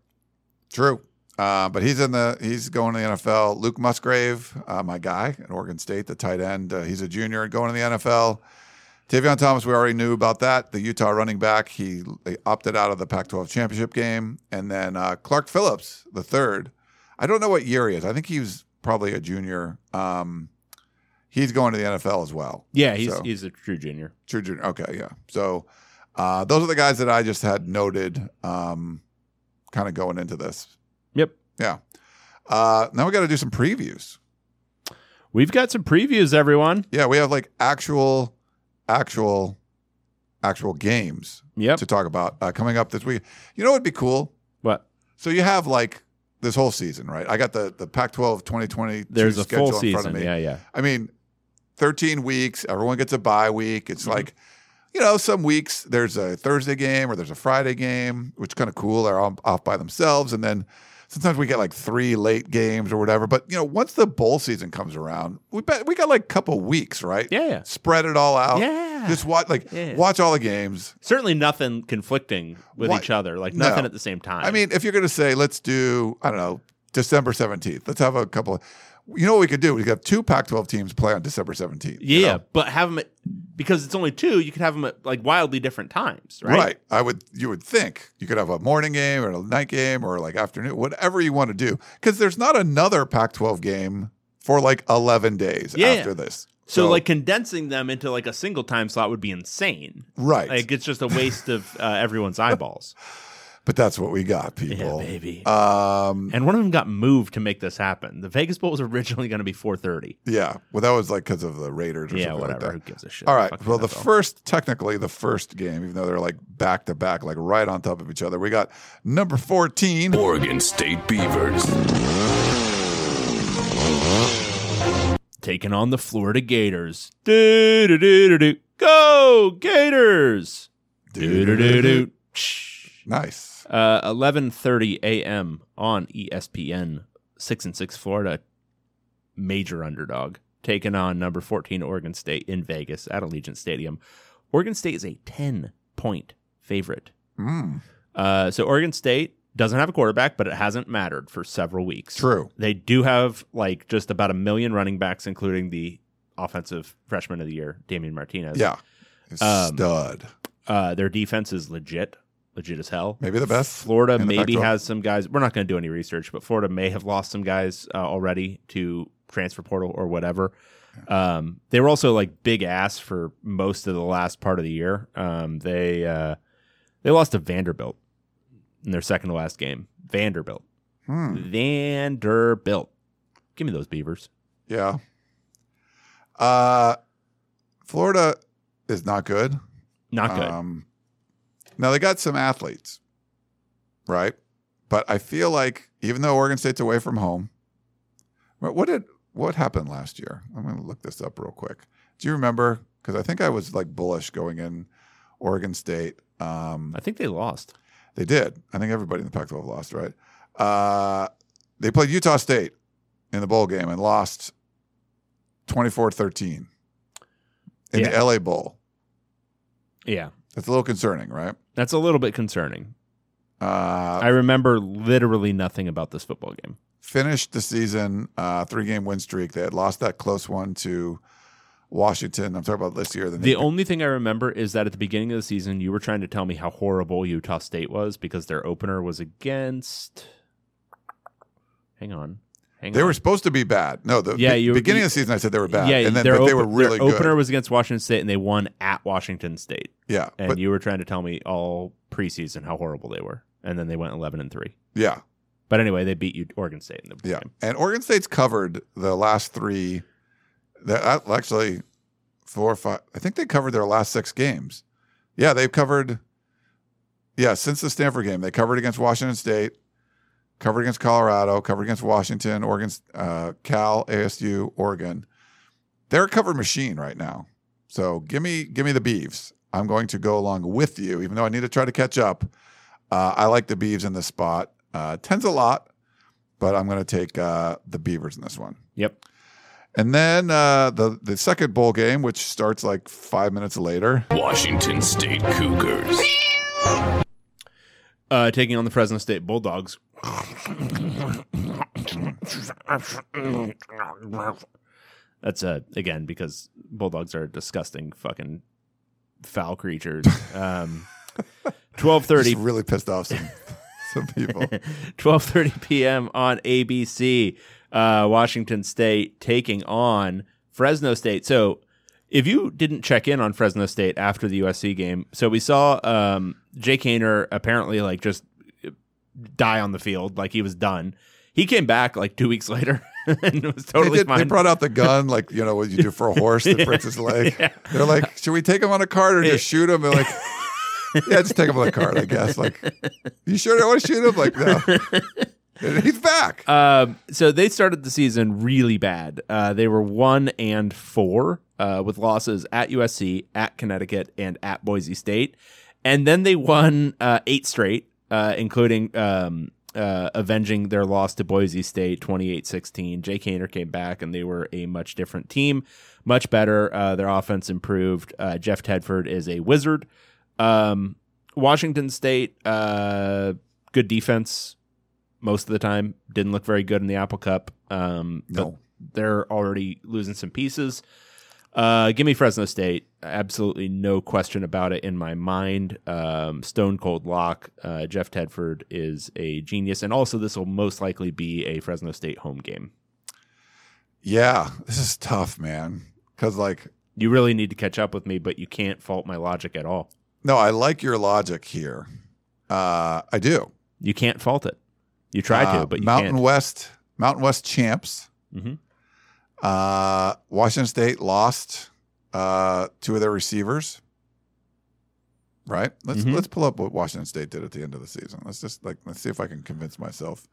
D: True. Uh, but he's in the he's going to the NFL. Luke Musgrave, uh, my guy at Oregon State, the tight end. Uh, he's a junior going to the NFL. Tavion Thomas, we already knew about that. The Utah running back, he, they opted out of the Pac-12 championship game, and then uh, Clark Phillips, the third. I don't know what year he is. I think he was probably a junior. Um, he's going to the NFL as well.
B: Yeah, he's
D: So-
B: he's a true junior.
D: True junior. Okay, yeah. So uh, those are the guys that I just had noted, um, kind of going into this.
B: Yep.
D: Yeah. Uh, now we got to do some previews.
B: We've got some previews, everyone.
D: Yeah, we have like actual, actual, actual games
B: Yep.
D: to talk about uh, coming up this week. You know what would be cool?
B: What?
D: So you have like this whole season, right? I got the the Pac-12 2020.
B: There's a
D: schedule
B: full
D: in front of
B: season.
D: me.
B: Yeah, yeah.
D: I mean, 13 weeks. Everyone gets a bye week. It's
B: Mm-hmm.
D: like, you know, some weeks there's a Thursday game or there's a Friday game, which is kind of cool. They're all off by themselves. And then sometimes we get like three late games or whatever. But, you know, once the bowl season comes around, we bet we got like a couple weeks, right?
B: Yeah, yeah.
D: Spread it all out.
B: Yeah.
D: Just watch, like,
B: Yeah.
D: watch all the games.
B: Certainly nothing conflicting with
D: What?
B: each other. Like
D: No.
B: nothing at the same time.
D: I mean, if you're going to say, let's do, I don't know, December 17th, let's have a couple of, you know what we could do? We could have two Pac 12 teams play on December 17th.
B: Yeah,
D: you know?
B: but have them at, because it's only two. You could have them at like wildly different times, right?
D: Right. I would. You would think you could have a morning game or a night game or like afternoon, whatever you want to do, because there's not another Pac-12 game for like 11 days
B: Yeah.
D: after this.
B: So, like condensing them into like a single time slot would be insane.
D: right.
B: Like it's just a waste of uh, everyone's eyeballs.
D: but that's what we got, people.
B: Yeah, baby.
D: Um.
B: And one of them got moved to make this happen. The Vegas Bowl was originally going to be 4:30.
D: Yeah. Well, that was like because of the Raiders. Or
B: Yeah,
D: something
B: whatever.
D: Like
B: Who gives a shit?
D: All right.
B: Fuck
D: Well, the
B: NFL.
D: first, technically, the first game, even though they're like back to back, like right on top of each other, we got number 14.
E: Oregon State Beavers.
B: taking on the Florida Gators. Do do do do do. Go Gators! Do do do do.
D: Nice.
B: Uh, 11:30 a.m. on ESPN. Six and six Florida, major underdog, taking on number 14 Oregon State in Vegas at Allegiant Stadium. Oregon State is a 10 point favorite.
D: Mm,
B: Uh, so Oregon State doesn't have a quarterback, but it hasn't mattered for several weeks.
D: true.
B: They do have like just about a million running backs, including the offensive freshman of the year, Damien Martinez.
D: Yeah.
B: Um,
D: Stud.
B: Uh, their defense is legit, legit as hell.
D: Maybe the best.
B: Florida
D: the
B: maybe
D: Pac-12.
B: has some guys. We're not going to do any research, but Florida may have lost some guys uh, already to transfer portal or whatever. Um, they were also like big ass for most of the last part of the year. Um, they uh, they lost to Vanderbilt in their second to last game. Vanderbilt,
D: Hmm.
B: Vanderbilt. Give me those Beavers.
D: Yeah. Uh, Florida is not good.
B: Not good.
D: Um, now they got some athletes, right? But I feel like even though Oregon State's away from home, what did what happened last year? I'm going to look this up real quick. Do you remember? Because I think I was like bullish going in Oregon State. Um,
B: I think they lost.
D: they did. I think everybody in the Pac-12 lost, right? Uh, they played Utah State in the bowl game and lost 24-13 in
B: Yeah.
D: the LA Bowl.
B: Yeah,
D: That's a little concerning, right?
B: That's a little bit concerning.
D: Uh,
B: I remember literally nothing about this football game.
D: finished the season uh, three game win streak. They had lost that close one to Washington. I'm talking about this year. Then
B: The only thing I remember is that at the beginning of the season, you were trying to tell me how horrible Utah State was because their opener was against. Hang on, hang
D: they
B: on.
D: were supposed to be bad. No, the
B: Yeah, you-
D: beginning
B: you-
D: of the season I said they were bad,
B: Yeah,
D: and then but they were really
B: their
D: good.
B: opener was against Washington State, and they won at Washington State.
D: yeah,
B: And
D: but
B: you were trying to tell me all preseason how horrible they were, and then they went eleven and three.
D: yeah,
B: But anyway, they beat you Oregon State in the
D: yeah.
B: game.
D: And Oregon State's covered the last three. The, uh, actually, four or five. I think they covered their last six games. Yeah, they've covered. yeah, since the Stanford game, they covered against Washington State, covered against Colorado, covered against Washington, Oregon, uh, Cal, ASU, Oregon. They're a cover machine right now. So give me give me the Beavs. I'm going to go along with you, even though I need to try to catch up. Uh, I like the Beavs in this spot. Uh, tens a lot, but I'm going to take uh, the Beavers in this one.
B: Yep.
D: And then uh, the the second bowl game, which starts like five minutes later.
E: Washington State Cougars.
B: Uh, taking on the Fresno State Bulldogs. That's uh again because bulldogs are disgusting fucking foul creatures. Um, twelve thirty
D: really pissed off some some people.
B: 12:30 p.m. on ABC. Uh, Washington State taking on Fresno State. So, if you didn't check in on Fresno State after the USC game, so we saw um, Jake Haener apparently like just die on the field, like he was done. He came back like two weeks later and was
D: They,
B: totally
D: did, they brought out the gun, like you know what you do for a horse that breaks his leg. They're like, should we take him on a cart or just shoot him? They're like, yeah, just take him on a cart, I guess. Like, you sure don't want to shoot him? Like, no. And he's back.
B: Um, so they started the season really bad. Uh, they were one and four uh, with losses at USC, at Connecticut, and at Boise State, and then they won uh, eight straight, uh, including um, uh, avenging their loss to Boise State 28-16. Jake Haener came back, and they were a much different team, much better. Uh, their offense improved. Uh, Jeff Tedford is a wizard. Um, Washington State, uh, good defense most of the time. Didn't look very good in the Apple Cup. Um, but
D: No.
B: they're already losing some pieces. Uh, give me Fresno State. Absolutely no question about it in my mind. Um, stone cold lock. Uh, Jeff Tedford is a genius, and also this will most likely be a Fresno State home game.
D: Yeah, this is tough, man. Because like,
B: You really need to catch up with me, but you can't fault my logic at all.
D: no, I like your logic here. Uh, I do.
B: You can't fault it. You tried
D: Uh,
B: to, but you
D: Mountain
B: can't.
D: West, Mountain West champs.
B: Mhm.
D: Uh, Washington State lost uh, two of their receivers. Right. Let's
B: Mhm.
D: let's pull up what Washington State did at the end of the season. Let's just like let's see if I can convince myself.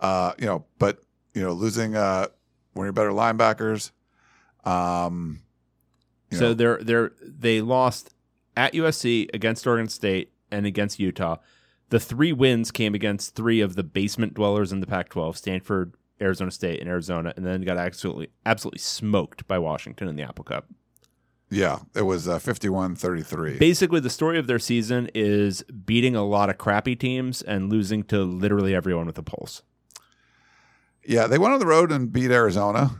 D: Uh, you know, but you know, losing uh, one of your better linebackers. Um,
B: so
D: know,
B: they're they're they lost at USC against Oregon State and against Utah. The three wins came against three of the basement dwellers in the Pac-12: Stanford, Arizona State, and Arizona, and then got absolutely absolutely smoked by Washington in the Apple Cup.
D: yeah, it was uh, 51-33.
B: Basically, the story of their season is beating a lot of crappy teams and losing to literally everyone with a pulse.
D: Yeah, they went on the road and beat Arizona.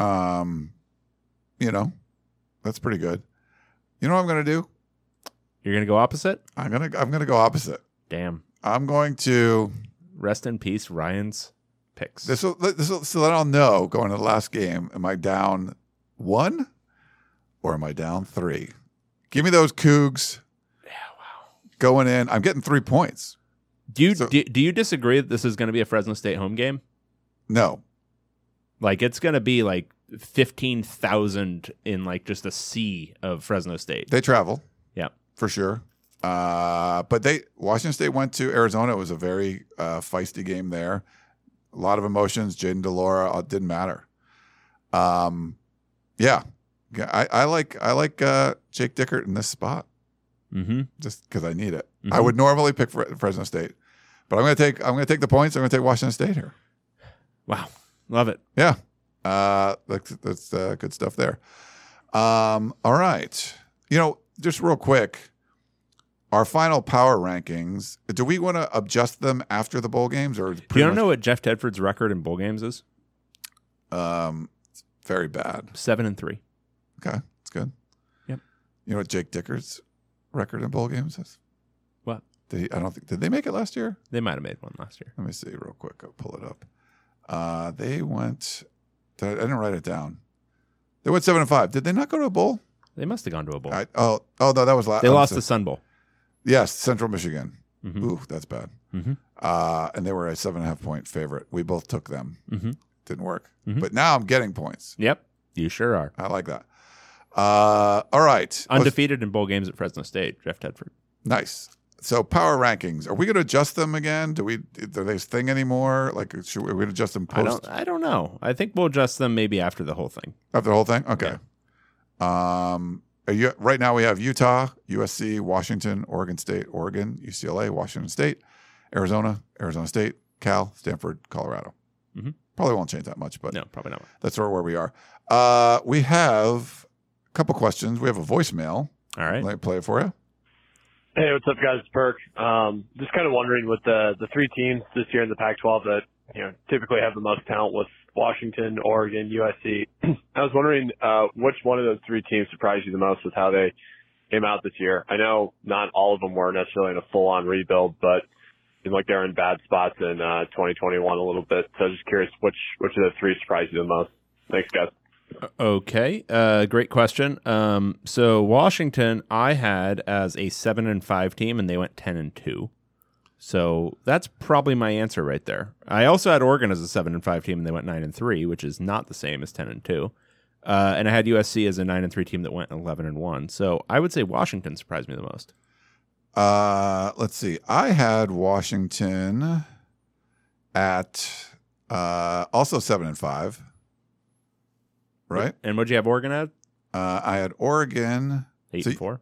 D: Um, you know, that's pretty good. You know what I'm going to do?
B: You're gonna go opposite?
D: I'm gonna I'm gonna go opposite.
B: Damn.
D: I'm going to
B: Rest in peace, Ryan's picks.
D: this will this will so that I'll know going to the last game. Am I down one or am I down three? Give me those Cougs. Yeah, wow. Going in, I'm getting three points.
B: do you
D: so-
B: do, do you disagree that this is going to be a Fresno State home game?
D: No,
B: Like it's gonna be like fifteen thousand in like just a sea of Fresno State.
D: they travel
B: Yeah.
D: for sure. Uh, but they Washington State went to Arizona. It was a very uh, feisty game there. A lot of emotions. Jayden de Laura uh, didn't matter. Um, yeah, yeah. I, I like I like uh, Jake Dickert in this spot.
B: Mm-hmm.
D: just because I need it. I
B: Mhm.
D: would normally pick Fre- Fresno State, but I'm going to take I'm going to take the points. I'm going to take Washington State here.
B: Wow, love it.
D: Yeah, uh, that's that's uh, good stuff there. Um, all right, you know, just real quick, our final power rankings. Do we want to adjust them after the bowl games, or
B: Do you don't know what Jeff Tedford's record in bowl games is?
D: Um, very bad.
B: Seven and three.
D: Okay, it's good.
B: Yep.
D: You know what Jake Dickert's record in bowl games is?
B: What?
D: Did he, I don't think did they make it last year?
B: They might have made one last year.
D: Let me see real quick. I'll pull it up. Uh, they went. I didn't write it down. They went seven and five. Did they not go to a bowl?
B: They must have gone to a bowl.
D: I, oh, oh no, that was last.
B: they lost the Sun Bowl.
D: Yes, Central Michigan.
B: Mhm.
D: Ooh, that's bad.
B: Mhm.
D: Uh, and they were a seven and a half point favorite. We both took them.
B: Mhm.
D: Didn't work.
B: Mhm.
D: But now I'm getting points.
B: Yep, you sure are.
D: I like that. Uh, all right.
B: Undefeated in bowl games at Fresno State. Jeff Tedford.
D: Nice. so power rankings. Are we going to adjust them again? Do we? Are they a thing anymore? Like, should we, are we gonna adjust them
B: I don't. I don't know. I think we'll adjust them maybe after the whole thing.
D: after the whole thing? Okay. Um, are you, right now we have Utah, USC, Washington, Oregon State, Oregon, UCLA, Washington State, Arizona, Arizona State, Cal, Stanford, Colorado.
B: Mhm.
D: Probably won't change that much, but
B: No, probably not.
D: that's sort of where we are. Uh, we have a couple questions. We have a voicemail.
B: All right.
D: Let me play it for you.
F: Hey, what's up, guys? It's Perk. Um, just kind of wondering with the the three teams this year in the Pac-12 that you know typically have the most talent with Washington, Oregon, USC. I was wondering uh, which one of those three teams surprised you the most with how they came out this year. I know not all of them were necessarily in a full-on rebuild, but seemed like they're in bad spots in uh, 2021 a little bit. So just curious which which of the three surprised you the most. Thanks, guys.
B: Okay, uh, great question. Um, so Washington, I had as a seven and five team, and they went ten and two. So that's probably my answer right there. I also had Oregon as a seven and five team, and they went nine and three, which is not the same as ten and two. Uh, and I had USC as a nine and three team that went eleven and one. So I would say Washington surprised me the most.
D: Uh, let's see. I had Washington at uh, also seven and five. Right.
B: And what'd you have Oregon at?
D: Uh, I had Oregon.
B: Eight
D: So
B: and four.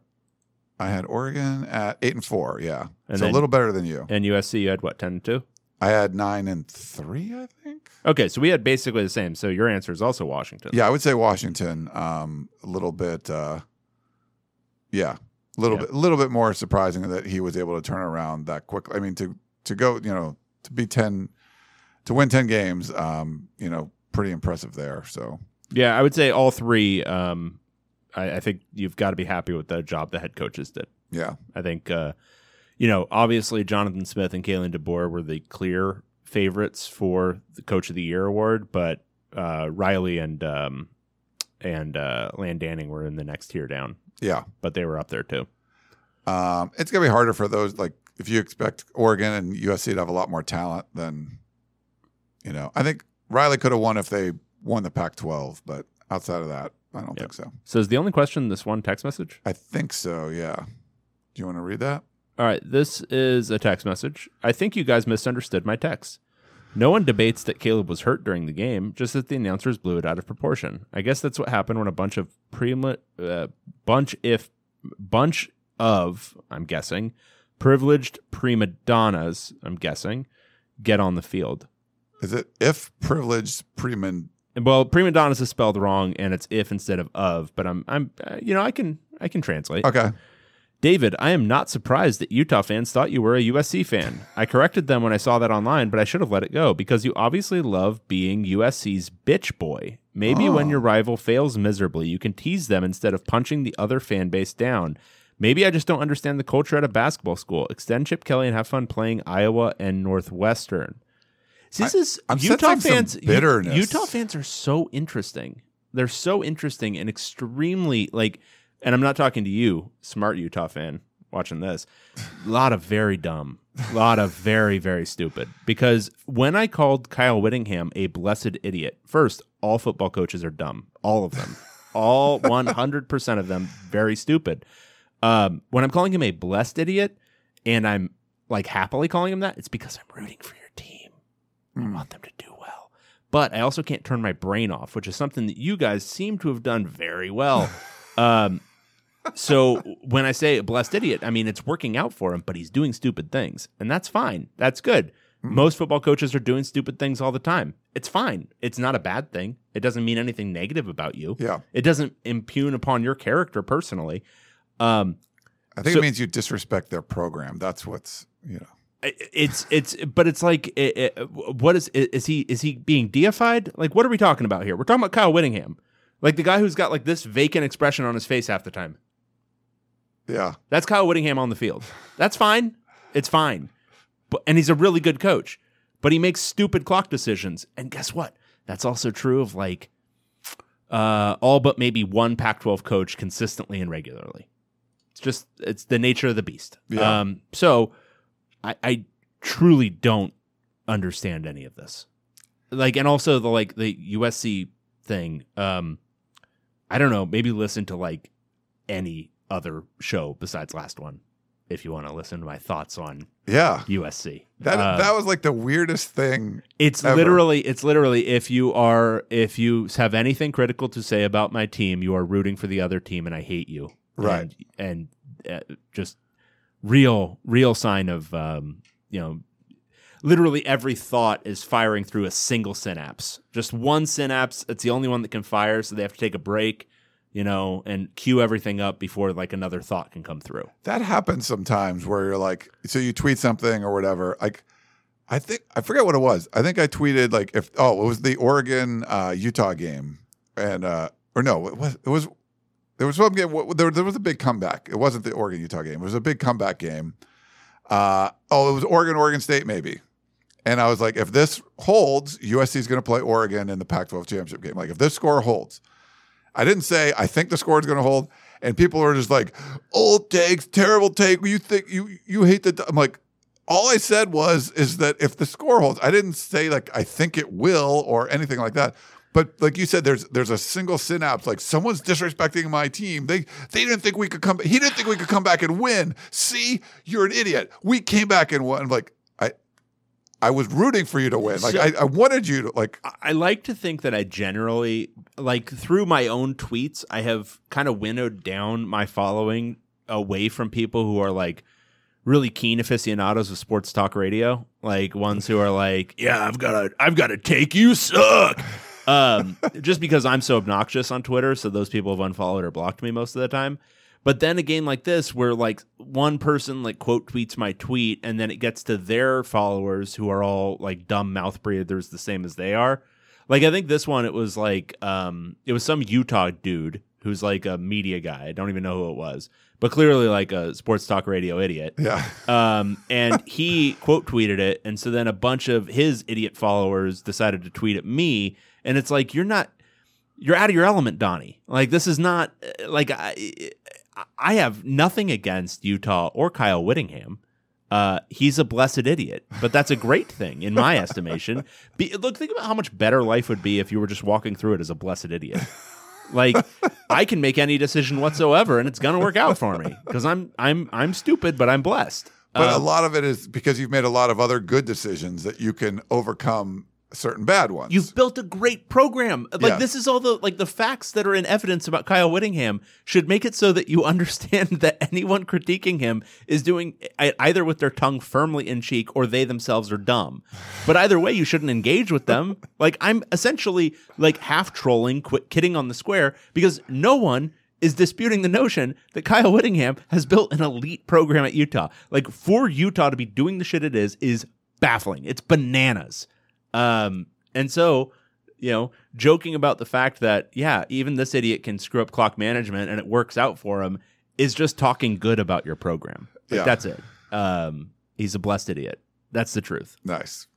D: I had Oregon at eight and four. Yeah,
B: And
D: so a little better than you.
B: And USC, you had what ten and two?
D: I had nine and three. I think.
B: Okay, so we had basically the same. So your answer is also Washington.
D: Yeah, I would say Washington. Um, a little bit. Uh, yeah, a little
B: Yeah.
D: bit. A little bit more surprising that he was able to turn around that quickly. I mean, to to go, you know, to be ten, to win ten games. Um, you know, pretty impressive there. So
B: Yeah, I would say all three. Um, I, I think you've got to be happy with the job the head coaches did.
D: yeah,
B: I think, uh, you know, obviously Jonathan Smith and Kalen DeBoer were the clear favorites for the Coach of the Year award, but uh, Riley and um, and uh, Dan Lanning were in the next tier down,
D: yeah.
B: but they were up there too.
D: Um, it's gonna be harder for those. Like if you expect Oregon and USC to have a lot more talent, then you know, I think Riley could have won if they won the Pac-12, but outside of that, I don't
B: Yeah.
D: think so.
B: So is the only question this one text message?
D: I think so. Yeah. Do you want to read that?
B: All right, this is a text message. I think you guys misunderstood my text. No one debates that Caleb was hurt during the game, just that the announcers blew it out of proportion. I guess that's what happened when a bunch of prima, uh, bunch if bunch of I'm guessing privileged prima donnas I'm guessing get on the field.
D: Is it if privileged preman?
B: Well, prima donnas is spelled wrong, and it's if instead of of. But I'm I'm uh, you know I can I can translate.
D: Okay.
B: David, I am not surprised that Utah fans thought you were a USC fan. I corrected them when I saw that online, but I should have let it go because you obviously love being USC's bitch boy. Maybe when your rival fails miserably, you can tease them instead of punching the other fan base down. Maybe I just don't understand the culture at a basketball school. Extend Chip Kelly and have fun playing Iowa and Northwestern. See, this is
D: I'm
B: Utah fans.
D: Bitterness.
B: Utah fans are so interesting. They're so interesting and extremely like. And I'm not talking to you, smart Utah fan, watching this. A lot of very dumb, a lot of very very stupid. Because when I called Kyle Whittingham a blessed idiot, first, all football coaches are dumb, all of them, all 100 percent of them very stupid. Um, when I'm calling him a blessed idiot, and I'm like happily calling him that, it's because I'm rooting for your. I want them to do well. But I also can't turn my brain off, which is something that you guys seem to have done very well. um, so when I say blessed idiot, I mean it's working out for him, but he's doing stupid things, and that's fine. That's good. Most football coaches are doing stupid things all the time. It's fine. It's not a bad thing. It doesn't mean anything negative about you.
D: Yeah.
B: It doesn't impugn upon your character personally. Um,
D: I think
B: So-
D: it means you disrespect their program. That's what's you know.
B: It's it's but it's like it, it- what is is he is he being deified? Like what are we talking about here? We're talking about kyle whittingham. Like the guy who's got like this vacant expression on his face half the time.
D: Yeah.
B: that's kyle whittingham on the field. That's fine. It's fine. But and he's a really good coach but he makes stupid clock decisions. And guess what? That's also true of like uh all but maybe one pac 12 coach consistently and regularly. It's just it's the nature of the beast.
D: Yeah.
B: um so I, I truly don't understand any of this. Like, and also the like the USC thing. Um, I don't know. Maybe listen to like any other show besides last one. if you want to listen to my thoughts on
D: Yeah.
B: USC.
D: That
B: Uh,
D: that was like the weirdest thing.
B: It's
D: ever.
B: literally it's literally if you are if you have anything critical to say about my team, you are rooting for the other team, and I hate you.
D: Right.
B: And, and uh, just real real sign of um, you know literally every thought is firing through a single synapse. Just one synapse. It's the only one that can fire, so they have to take a break. You know, and cue everything up before like another thought can come through.
D: That happens sometimes where you're like, so you tweet something or whatever. Like, I think I forget what it was. I think I tweeted like if oh it was the Oregon uh, Utah game and uh, or no it was it was there was some game there, there was a big comeback. It wasn't the Oregon Utah game. It was a big comeback game. Uh, oh, it was Oregon Oregon State maybe. And I was like, if this holds, USC is going to play Oregon in the Pac-12 championship game. Like if this score holds, I didn't say I think the score is going to hold. And people are just like, old takes, terrible take. You think you you hate the. I'm like, all I said was is that if the score holds, I didn't say like I think it will or anything like that. But like you said, there's there's a single synapse. Like someone's disrespecting my team. They they didn't think we could come. He didn't think we could come back and win. See, you're an idiot. We came back and won. Like I, I was rooting for you to win. Like
B: So-
D: I, I wanted you to like.
B: I like to think that I generally like through my own tweets, I have kind of winnowed down my following away from people who are like really keen aficionados of sports talk radio, like ones who are like, "Yeah, I've got to, I've got to take you suck," um, just because I'm so obnoxious on Twitter. So those people have unfollowed or blocked me most of the time. But then a game like this, where like one person like quote tweets my tweet, and then it gets to their followers who are all like dumb mouth breathers, the same as they are. Like I think this one, it was like um, it was some Utah dude who's like a media guy. I don't even know who it was, but clearly like a sports talk radio idiot.
D: Yeah.
B: Um, and he quote tweeted it, and so then a bunch of his idiot followers decided to tweet at me, and it's like you're not, you're out of your element, Donnie. Like this is not like I, I have nothing against Utah or Kyle Whittingham. Uh, he's a blessed idiot, but that's a great thing in my estimation. Be, look, think about how much better life would be if you were just walking through it as a blessed idiot. Like I can make any decision whatsoever, and it's gonna work out for me because I'm I'm I'm stupid, but I'm blessed.
D: But a
B: Um,
D: lot of it is because you've made a lot of other good decisions that you can overcome certain bad ones.
B: You've built a great program. Like
D: Yeah.
B: this is all the like the facts that are in evidence about Kyle Whittingham should make it so that you understand that anyone critiquing him is doing it either with their tongue firmly in cheek or they themselves are dumb. But either way, you shouldn't engage with them. Like I'm essentially like half trolling, quit kidding on the square because no one is disputing the notion that Kyle Whittingham has built an elite program at Utah. Like for Utah to be doing the shit it is is baffling. It's bananas. Um, and so, you know, joking about the fact that, yeah, even this idiot can screw up clock management and it works out for him is just talking good about your program. Like,
D: Yeah.
B: That's it. Um, he's a blessed idiot. That's the truth.
D: Nice.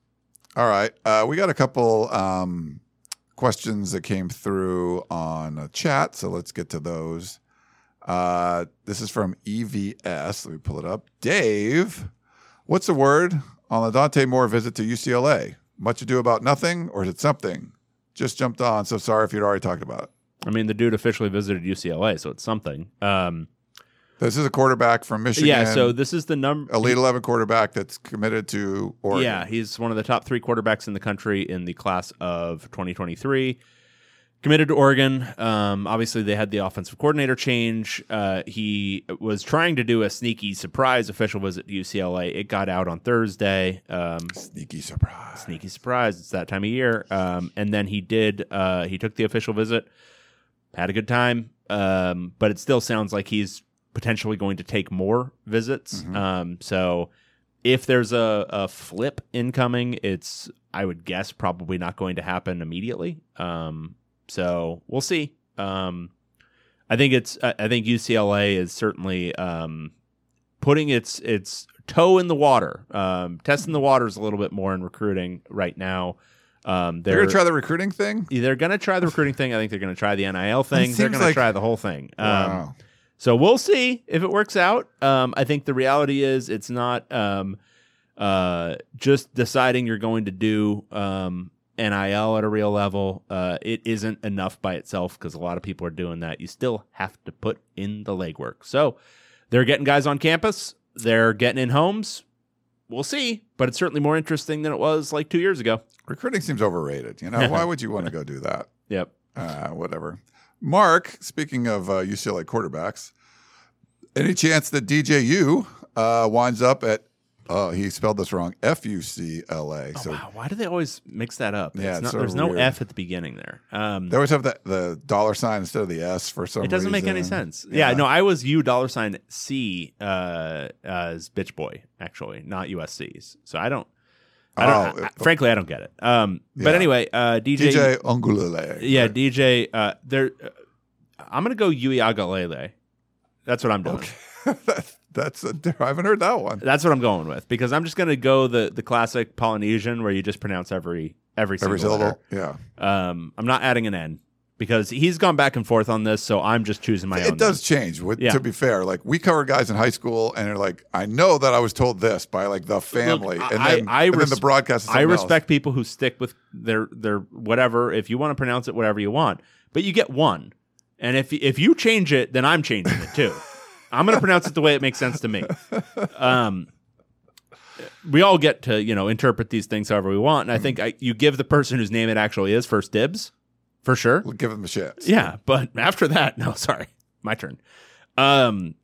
D: All right. Uh, we got a couple um, questions that came through on a chat, so let's get to those. Uh, this is from EVS. Let me pull it up. Dave, what's the word on the Dante Moore visit to UCLA? Much ado about nothing, or is it something? Just jumped on, so sorry if you'd already talked about it.
B: I mean, the dude officially visited UCLA, so it's something. Um,
D: This is a quarterback from Michigan.
B: yeah, so this is the number.
D: Elite 11 quarterback that's committed to Oregon.
B: Yeah, he's one of the top three quarterbacks in the country in the class of 2023. Committed to Oregon. Um, obviously, they had the offensive coordinator change. Uh, he was trying to do a sneaky surprise official visit to UCLA. It got out on Thursday. Um,
D: Sneaky surprise.
B: sneaky surprise. It's that time of year. Um, and then he did. Uh, he took the official visit. Had a good time. Um, but it still sounds like he's potentially going to take more visits. Um, so if there's a, a flip incoming, it's I would guess probably not going to happen immediately. Um, so we'll see. Um, I think it's I think UCLA is certainly um, putting its its toe in the water, um, testing the waters a little bit more in recruiting right now. Um,
D: They're to try the recruiting thing?
B: they're going to try the recruiting thing. I think they're going to try the NIL thing. They're
D: seems
B: going to
D: like-
B: try the whole thing. Um,
D: Wow.
B: so we'll see if it works out. Um, I think the reality is it's not um, uh, just deciding you're going to do um, NIL at a real level. Uh, it isn't enough by itself because a lot of people are doing that. You still have to put in the legwork. So they're getting guys on campus. they're getting in homes. We'll see, but it's certainly more interesting than it was like two years ago.
D: Recruiting seems overrated. You know, why would you want to go do that?
B: Yep.
D: Uh, whatever. Mark, speaking of uh, UCLA quarterbacks, any chance that DJU uh, winds up at? Oh, he spelled this wrong. F U C L A. So
B: Oh, wow, why do they always mix that up?
D: Yeah,
B: It's not, there's no
D: weird.
B: F at the beginning there. Um,
D: they always have the, the dollar sign instead of the S for some.
B: it doesn't make any sense. Yeah. no, I was U dollar sign C uh, as bitch boy actually, not USC's. So I don't. I don't.
D: Oh,
B: I- frankly, I don't get it. Um, but
D: Yeah.
B: anyway, uh, DJ,
D: DJ Uiagalelei.
B: yeah, DJ. Uh, there. Uh, I'm gonna go Yui Agalele. That's what I'm doing.
D: That's a, I haven't heard that one.
B: That's what I'm going with because I'm just gonna go the the classic Polynesian where you just pronounce every every single
D: Every syllable.
B: letter.
D: Yeah.
B: Um, I'm not adding an N because he's gone back and forth on this, so I'm just choosing my own.
D: It does change. With,
B: Yeah.
D: To be fair, like we cover guys in high school, and they're like, I know that I was told this by like the family,
B: Look,
D: and
B: I-
D: then,
B: I
D: and then
B: res-
D: the broadcast. Is
B: I
D: something else.
B: respect people who stick with their their whatever. If you want to pronounce it, whatever you want, but you get one. And if if you change it, then I'm changing it too. I'm going to pronounce it the way it makes sense to me. Um, we all get to you know interpret these things however we want, and I think I, you give the person whose name it actually is first dibs, for sure.
D: We'll give them a chance.
B: Yeah, but after that, no, sorry, my turn. Um,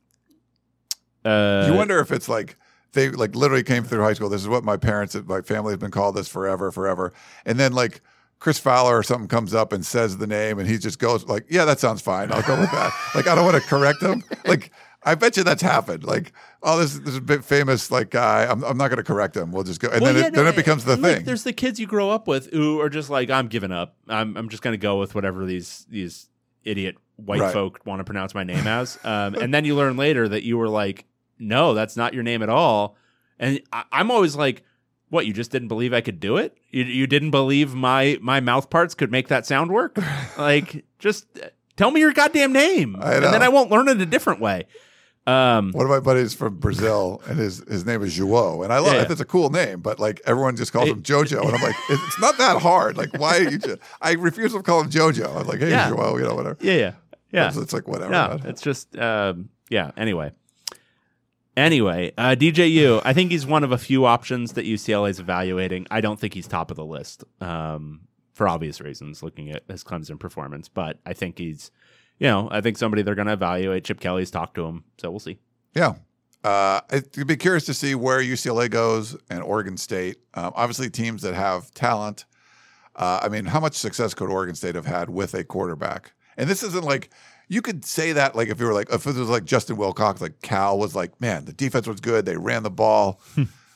B: uh,
D: you wonder if it's like they like literally came through high school. This is what my parents, my family has been called this forever, forever. And then like Chris Fowler or something comes up and says the name, and he just goes like, "Yeah, that sounds fine. I'll go with that." like I don't want to correct him. Like I bet you that's happened. Like oh, this this bit famous like guy. I'm I'm not going to correct him. We'll just go, and
B: Well,
D: then
B: yeah,
D: it, then it becomes the thing.
B: there's the kids you grow up with who are just like, I'm giving up. I'm I'm just gonna go with whatever these these idiot white
D: Right.
B: folk want to pronounce my name as. Um, and then you learn later that you were like, no, that's not your name at all. And I, I'm always like, what? You just didn't believe I could do it? You you didn't believe my my mouth parts could make that sound work? like, just uh, tell me your goddamn name, and then. I won't learn it a different way. Um,
D: One of my buddies from Brazil, and his his name is João, and I love
B: Yeah.
D: it. It's a cool name, but like everyone just calls
B: It-
D: him JoJo, and I'm like, it's not that hard. Like, why are you? Just, I refuse to call him JoJo. I'm like, hey,
B: Yeah.
D: João, you know, whatever.
B: yeah, yeah, yeah.
D: It's, it's like whatever.
B: No, it's just um, yeah. Anyway, anyway, uh, DJU. I think he's one of a few options that UCLA is evaluating. I don't think he's top of the list um, for obvious reasons, looking at his Clemson performance. But I think he's, you know, I think somebody they're going to evaluate. Chip Kelly's talked to him, so we'll see.
D: Yeah. Uh, I'd be curious to see where UCLA goes and Oregon State. Um, obviously, teams that have talent. Uh, I mean, how much success could Oregon State have had with a quarterback? And this isn't like you could say that like if you were like if it was like Justin Wilcox, like Cal was like, man, the defense was good, they ran the ball.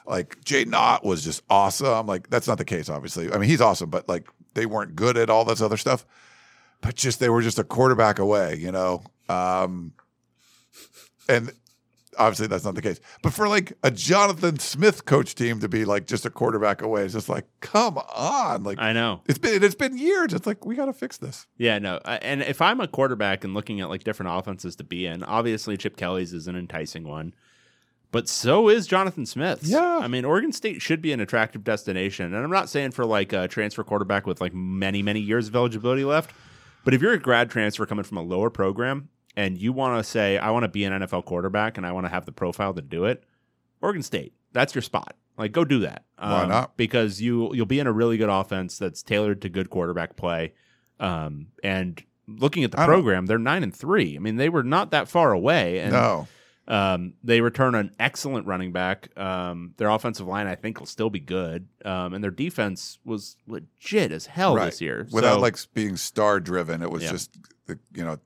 D: like Jaydn Ott was just awesome. Like that's not the case, obviously. I mean, he's awesome, but like they weren't good at all this other stuff. But just they were just a quarterback away, you know. Um, and obviously that's not the case. But for like a Jonathan Smith coach team to be like just a quarterback away, it's just like, come on. Like
B: I know.
D: it's been it's been years. It's like we got to fix this.
B: Yeah, no. And if I'm a quarterback and looking at like different offenses to be in, obviously Chip Kelly's is an enticing one. But so is Jonathan Smith's.
D: Yeah.
B: I mean, Oregon State should be an attractive destination. And I'm not saying for like a transfer quarterback with like many, many years of eligibility left. But if you're a grad transfer coming from a lower program and you want to say, I want to be an NFL quarterback and I want to have the profile to do it, Oregon State, that's your spot. Like, go do that. Um,
D: Why not?
B: Because you you'll be in a really good offense that's tailored to good quarterback play. Um, and looking at the program, they're nine and three. I mean, they were not that far away. And
D: no.
B: Um, they return an excellent running back. Um, their offensive line, I think, will still be good. Um, and their defense was legit as hell
D: right.
B: this year.
D: Without
B: So-
D: like being star driven, it was
B: Yeah.
D: just the, you know,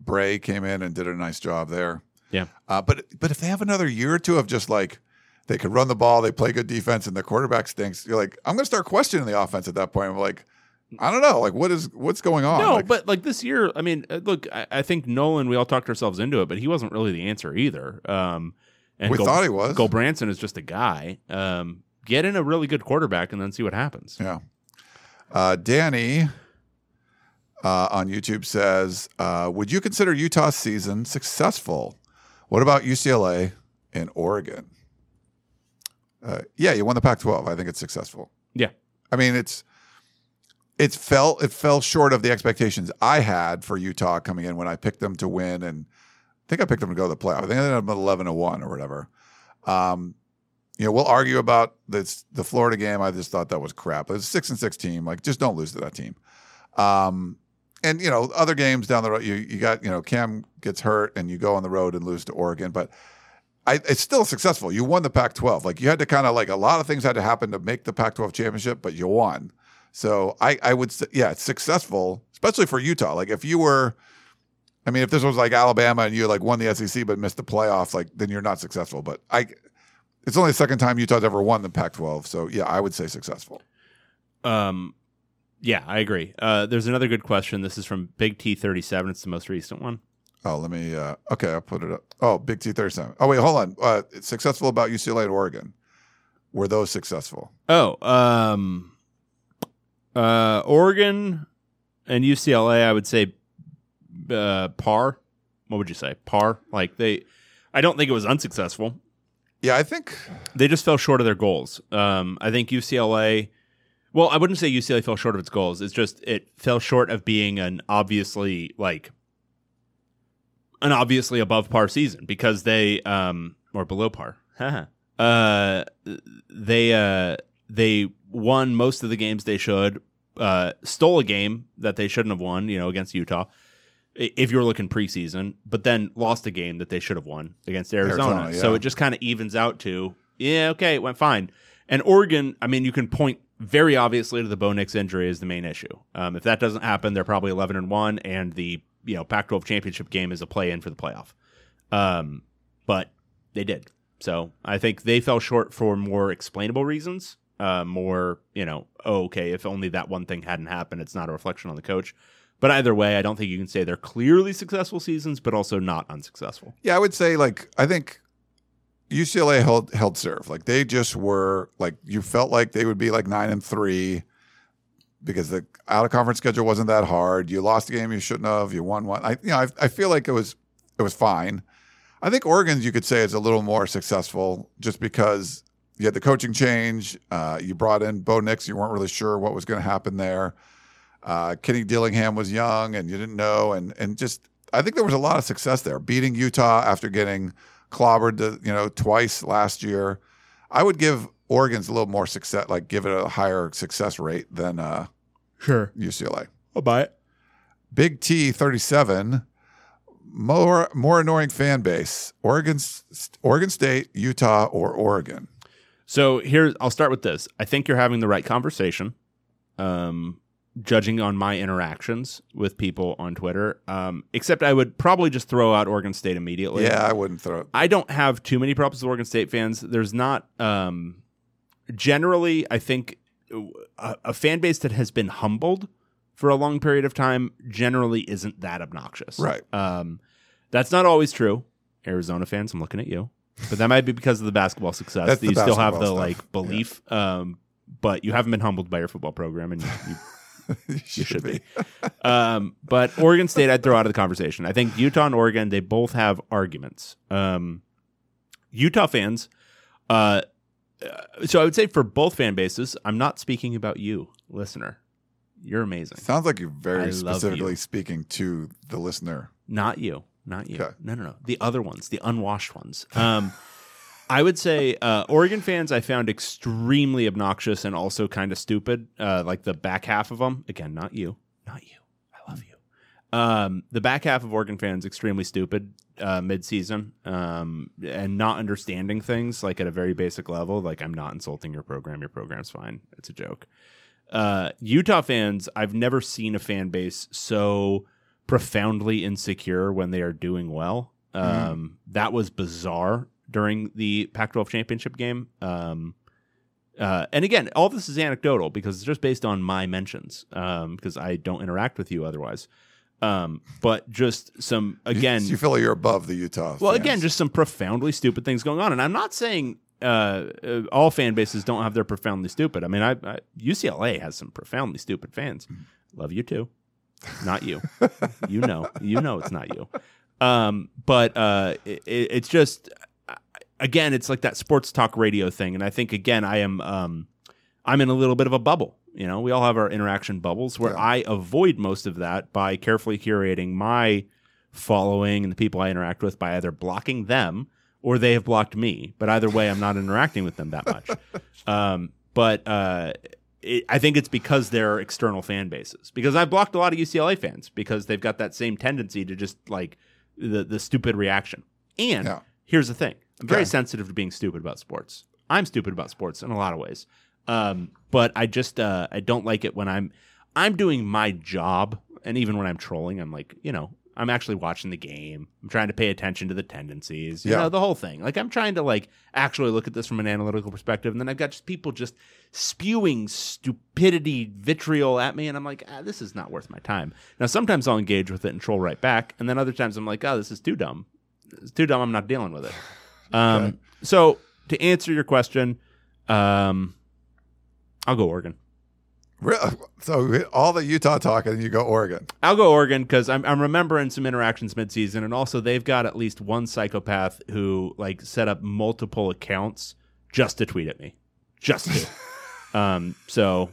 D: Bray came in and did a nice job there.
B: Yeah.
D: Uh, but but if they have another year or two of just like they could run the ball, they play good defense, and the quarterback stinks, you're like, I'm going to start questioning the offense at that point. I'm like, I don't know, like what is what's going on?
B: No,
D: Like,
B: but like this year, I mean, uh, look, I, I think Nolan. We all talked ourselves into it, but he wasn't really the answer either. Um, and
D: We thought he was.
B: Gulbranson is just a guy. Um, get in a really good quarterback and then see what happens.
D: Yeah. Uh, Danny uh, on YouTube says, uh, "Would you consider Utah's season successful? What about UCLA and Oregon? Uh, yeah, you won the Pac-12. I think it's successful.
B: Yeah.
D: I mean, it's it's fell it fell short of the expectations I had for Utah coming in when I picked them to win, and I think I picked them to go to the playoff. I think I ended up at eleven to one or whatever. Um, you know, we'll argue about this the Florida game. I just thought that was crap. It's a six and six team. Like, just don't lose to that team. Um, and you know, other games down the road, you you got you know, Cam gets hurt and you go on the road and lose to Oregon, but. I, it's still successful. You won the Pac-12. Like you had to kind of like a lot of things had to happen to make the Pac-12 championship, but you won. So I, I would say, yeah, it's successful, especially for Utah. Like if you were, I mean, if this was like Alabama and you like won the SEC but missed the playoffs, like then you're not successful. But I, it's only the second time Utah's ever won the Pac-12. So yeah, I would say successful.
B: Um, yeah, I agree. Uh, there's another good question. This is from Big T thirty seven. It's the most recent one.
D: Oh, let me. Uh, okay, I'll put it up. Oh, Big T thirty-seven. Oh, wait, hold on. Uh, it's successful about UCLA and Oregon. Were those successful?
B: Oh, um, uh, Oregon and UCLA, I would say uh, par. What would you say? Par. Like they, I don't think it was unsuccessful.
D: Yeah, I think
B: They just fell short of their goals. Um, I think UCLA. Well, I wouldn't say UCLA fell short of its goals. It's just it fell short of being an obviously like an obviously above par season because they um or below par. uh they uh they won most of the games they should. Uh stole a game that they shouldn't have won, you know, against Utah. If you're looking preseason, but then lost a game that they should have won against Arizona.
D: Arizona,
B: So it just kind of evens out to, yeah, okay, it went fine. And Oregon, I mean, you can point very obviously to the Bo Nix injury as the main issue. Um, if that doesn't happen, they're probably eleven and one, and the you know Pac-12 championship game is a play-in for the playoff. Um, but they did. So I think they fell short for more explainable reasons. Uh, more, you know, oh, okay, if only that one thing hadn't happened, it's not a reflection on the coach. But either way, I don't think you can say they're clearly successful seasons, but also not unsuccessful.
D: Yeah, I would say like I think UCLA held held serve. Like they just were like you felt like they would be like nine and three because the out of conference schedule wasn't that hard. You lost a game you shouldn't have. You won one. I you know I, I feel like it was it was fine. I think Oregon's you could say is a little more successful just because you had the coaching change. Uh, you brought in Bo Nix. You weren't really sure what was going to happen there. Uh, Kenny Dillingham was young and you didn't know, and and just I think there was a lot of success there, beating Utah after getting clobbered, to, you know, twice last year. I would give Oregon's a little more success, like give it a higher success rate than uh,
B: Sure.
D: UCLA.
B: I'll buy it.
D: Big T thirty seven, more more annoying fan base: Oregon, Oregon State, Utah, or Oregon.
B: So here, I'll start with this. I think you're having the right conversation. Um, judging on my interactions with people on Twitter, um, except I would probably just throw out Oregon State immediately.
D: Yeah, I wouldn't throw.
B: I don't have too many problems with Oregon State fans. There's not um, generally. I think a, a fan base that has been humbled for a long period of time generally isn't that obnoxious.
D: Right.
B: Um, that's not always true. Arizona fans, I'm looking at you, but that might be because of the basketball success.
D: That's
B: that you still have the
D: basketball
B: like
D: stuff.
B: belief. Um, but you haven't been humbled by your football program, and you, you
D: you
B: you should be. um, but Oregon State, I'd throw out of the conversation. I think Utah and Oregon, they both have arguments. Um, Utah fans, uh, uh, so I would say for both fan bases, I'm not speaking about you, listener. You're amazing.
D: Sounds like you're very
B: love
D: specifically
B: you.
D: speaking to the listener.
B: Not you. Not you.
D: Okay.
B: No, no, no. The other ones, the unwashed ones. Um, I would say uh, Oregon fans I found extremely obnoxious and also kind of stupid. Uh, like the back half of them. Again, not you. Not you. I love you. Um, the back half of Oregon fans extremely stupid uh, mid-season um, and not understanding things like at a very basic level. Like I'm not insulting your program. Your program's fine. It's a joke. Uh, Utah fans, I've never seen a fan base so profoundly insecure when they are doing well. Um, That was bizarre during the Pac-12 championship game. Um, uh, and again, all this is anecdotal because it's just based on my mentions um, because I don't interact with you otherwise. Um, but just some again,
D: you, feel like you're above the Utah.
B: well,
D: fans.
B: again, just some profoundly stupid things going on, and I'm not saying uh, uh, all fan bases don't have their profoundly stupid. I mean, I, I UCLA has some profoundly stupid fans. Love you too, not you. you know, you know, it's not you. Um, but uh, it, it's just again, it's like that sports talk radio thing, and I think again, I am um, I'm in a little bit of a bubble. You know, we all have our interaction bubbles where
D: Yeah.
B: I avoid most of that by carefully curating my following and the people I interact with by either blocking them or they have blocked me. But either way, I'm not interacting with them that much. um, but uh, it, I think it's because they're external fan bases. Because I've blocked a lot of UCLA fans because they've got that same tendency to just like the the stupid reaction. And
D: Yeah.
B: here's the thing: I'm very
D: Okay.
B: sensitive to being stupid about sports. I'm stupid about sports in a lot of ways. Um, but I just uh, I don't like it when I'm I'm doing my job, and even when I'm trolling, I'm like, you know, I'm actually watching the game. I'm trying to pay attention to the tendencies, you
D: Yeah.
B: know, the whole thing. Like I'm trying to like actually look at this from an analytical perspective, and then I've got just people just spewing stupidity, vitriol at me, and I'm like, ah, this is not worth my time. Now sometimes I'll engage with it and troll right back, and then other times I'm like, oh, this is too dumb. It's too dumb. I'm not dealing with it. Um, so to answer your question, um, I'll go Oregon.
D: So all the Utah talk and you go Oregon.
B: I'll go Oregon because I'm, I'm remembering some interactions midseason, and also they've got at least one psychopath who like set up multiple accounts just to tweet at me, just to. um, so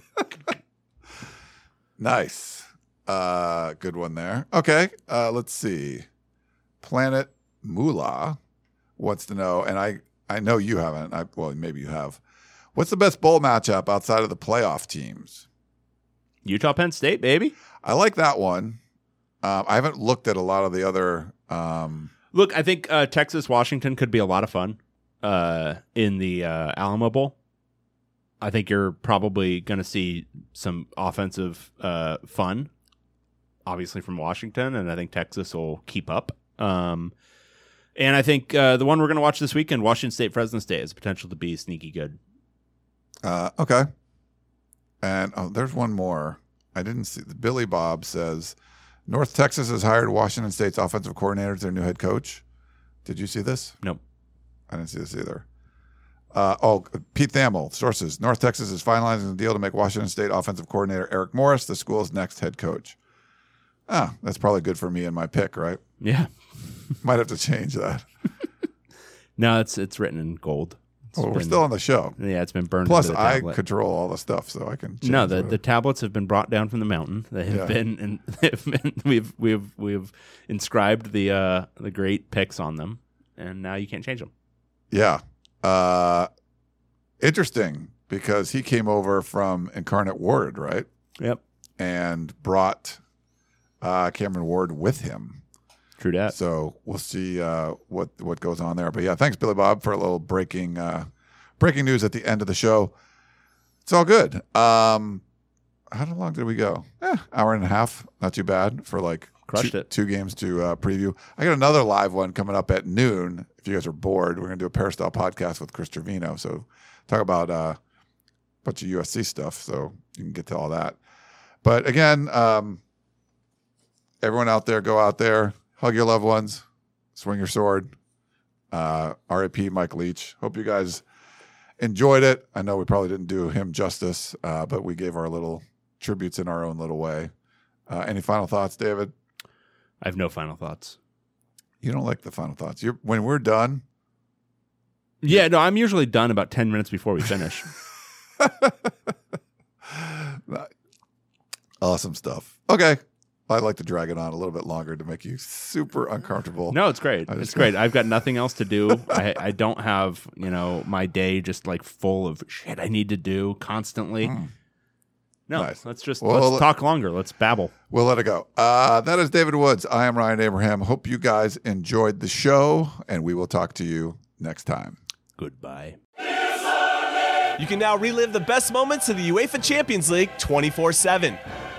D: Nice. Uh, good one there. Okay. Uh, let's see. Planet Moolah wants to know, and I, I know you haven't. I, well, maybe you have. What's the best bowl matchup outside of the playoff teams?
B: Utah, Penn State, baby.
D: I like that one. Um, I haven't looked at a lot of the other. Um,
B: Look, I think uh, Texas Washington could be a lot of fun uh, in the uh, Alamo Bowl. I think you're probably going to see some offensive uh, fun, obviously from Washington, and I think Texas will keep up. Um, and I think uh, the one we're going to watch this weekend, Washington State Fresno State, has potential to be sneaky good.
D: uh, okay. And oh, there's one more. I didn't see. Billy Bob says North Texas has hired Washington State's offensive coordinator as their new head coach. Did you see this?
B: Nope.
D: I didn't see this either. Uh, oh, Pete Thamel, sources. North Texas is finalizing the deal to make Washington State offensive coordinator Eric Morris the school's next head coach. Ah, that's probably good for me and my pick, right?
B: Yeah.
D: Might have to change that.
B: No, it's it's written in gold.
D: Well, we're
B: been-
D: still on the show.
B: Yeah, it's been burned.
D: Plus, I control all the stuff, so I can. Change
B: No, the, the tablets have been brought down from the mountain. They have
D: Yeah.
B: been and they've been we've we've we've inscribed the uh the great picks on them, and now you can't change them.
D: Yeah. Uh, interesting because he came over from Incarnate Word, right?
B: Yep,
D: And brought uh, Cameron Ward with him.
B: True that.
D: So we'll see uh, what what goes on there. But yeah, thanks Billy Bob for a little breaking uh, breaking news at the end of the show. It's all good. Um, how long did we go? Eh, hour and a half. Not too bad for like
B: Crushed
D: two,
B: it.
D: two games to uh, preview. I got another live one coming up at noon. If you guys are bored, we're gonna do a Peristyle podcast with Chris Trevino. So talk about uh, a bunch of USC stuff. So you can get to all that. But again, um, everyone out there, go out there, hug your loved ones, swing your sword. Uh, RIP Mike Leach. Hope you guys enjoyed it. I know we probably didn't do him justice, uh, but we gave our little tributes in our own little way. Uh, any final thoughts, David?
B: I have no final thoughts.
D: You don't like the final thoughts. You're, when we're done,
B: Yeah, no, I'm usually done about ten minutes before we finish.
D: awesome stuff. Okay. I'd like to drag it on a little bit longer to make you super uncomfortable.
B: no, it's great. It's great. I've got nothing else to do. I I don't have you know my day just like full of shit I need to do constantly. No,
D: Nice.
B: let's just
D: Well,
B: let's talk longer. Let's babble.
D: We'll let it go. Uh, that is David Woods. I am Ryan Abraham. Hope you guys enjoyed the show, and we will talk to you next time.
B: Goodbye.
G: You can now relive the best moments of the UEFA Champions League 24 7.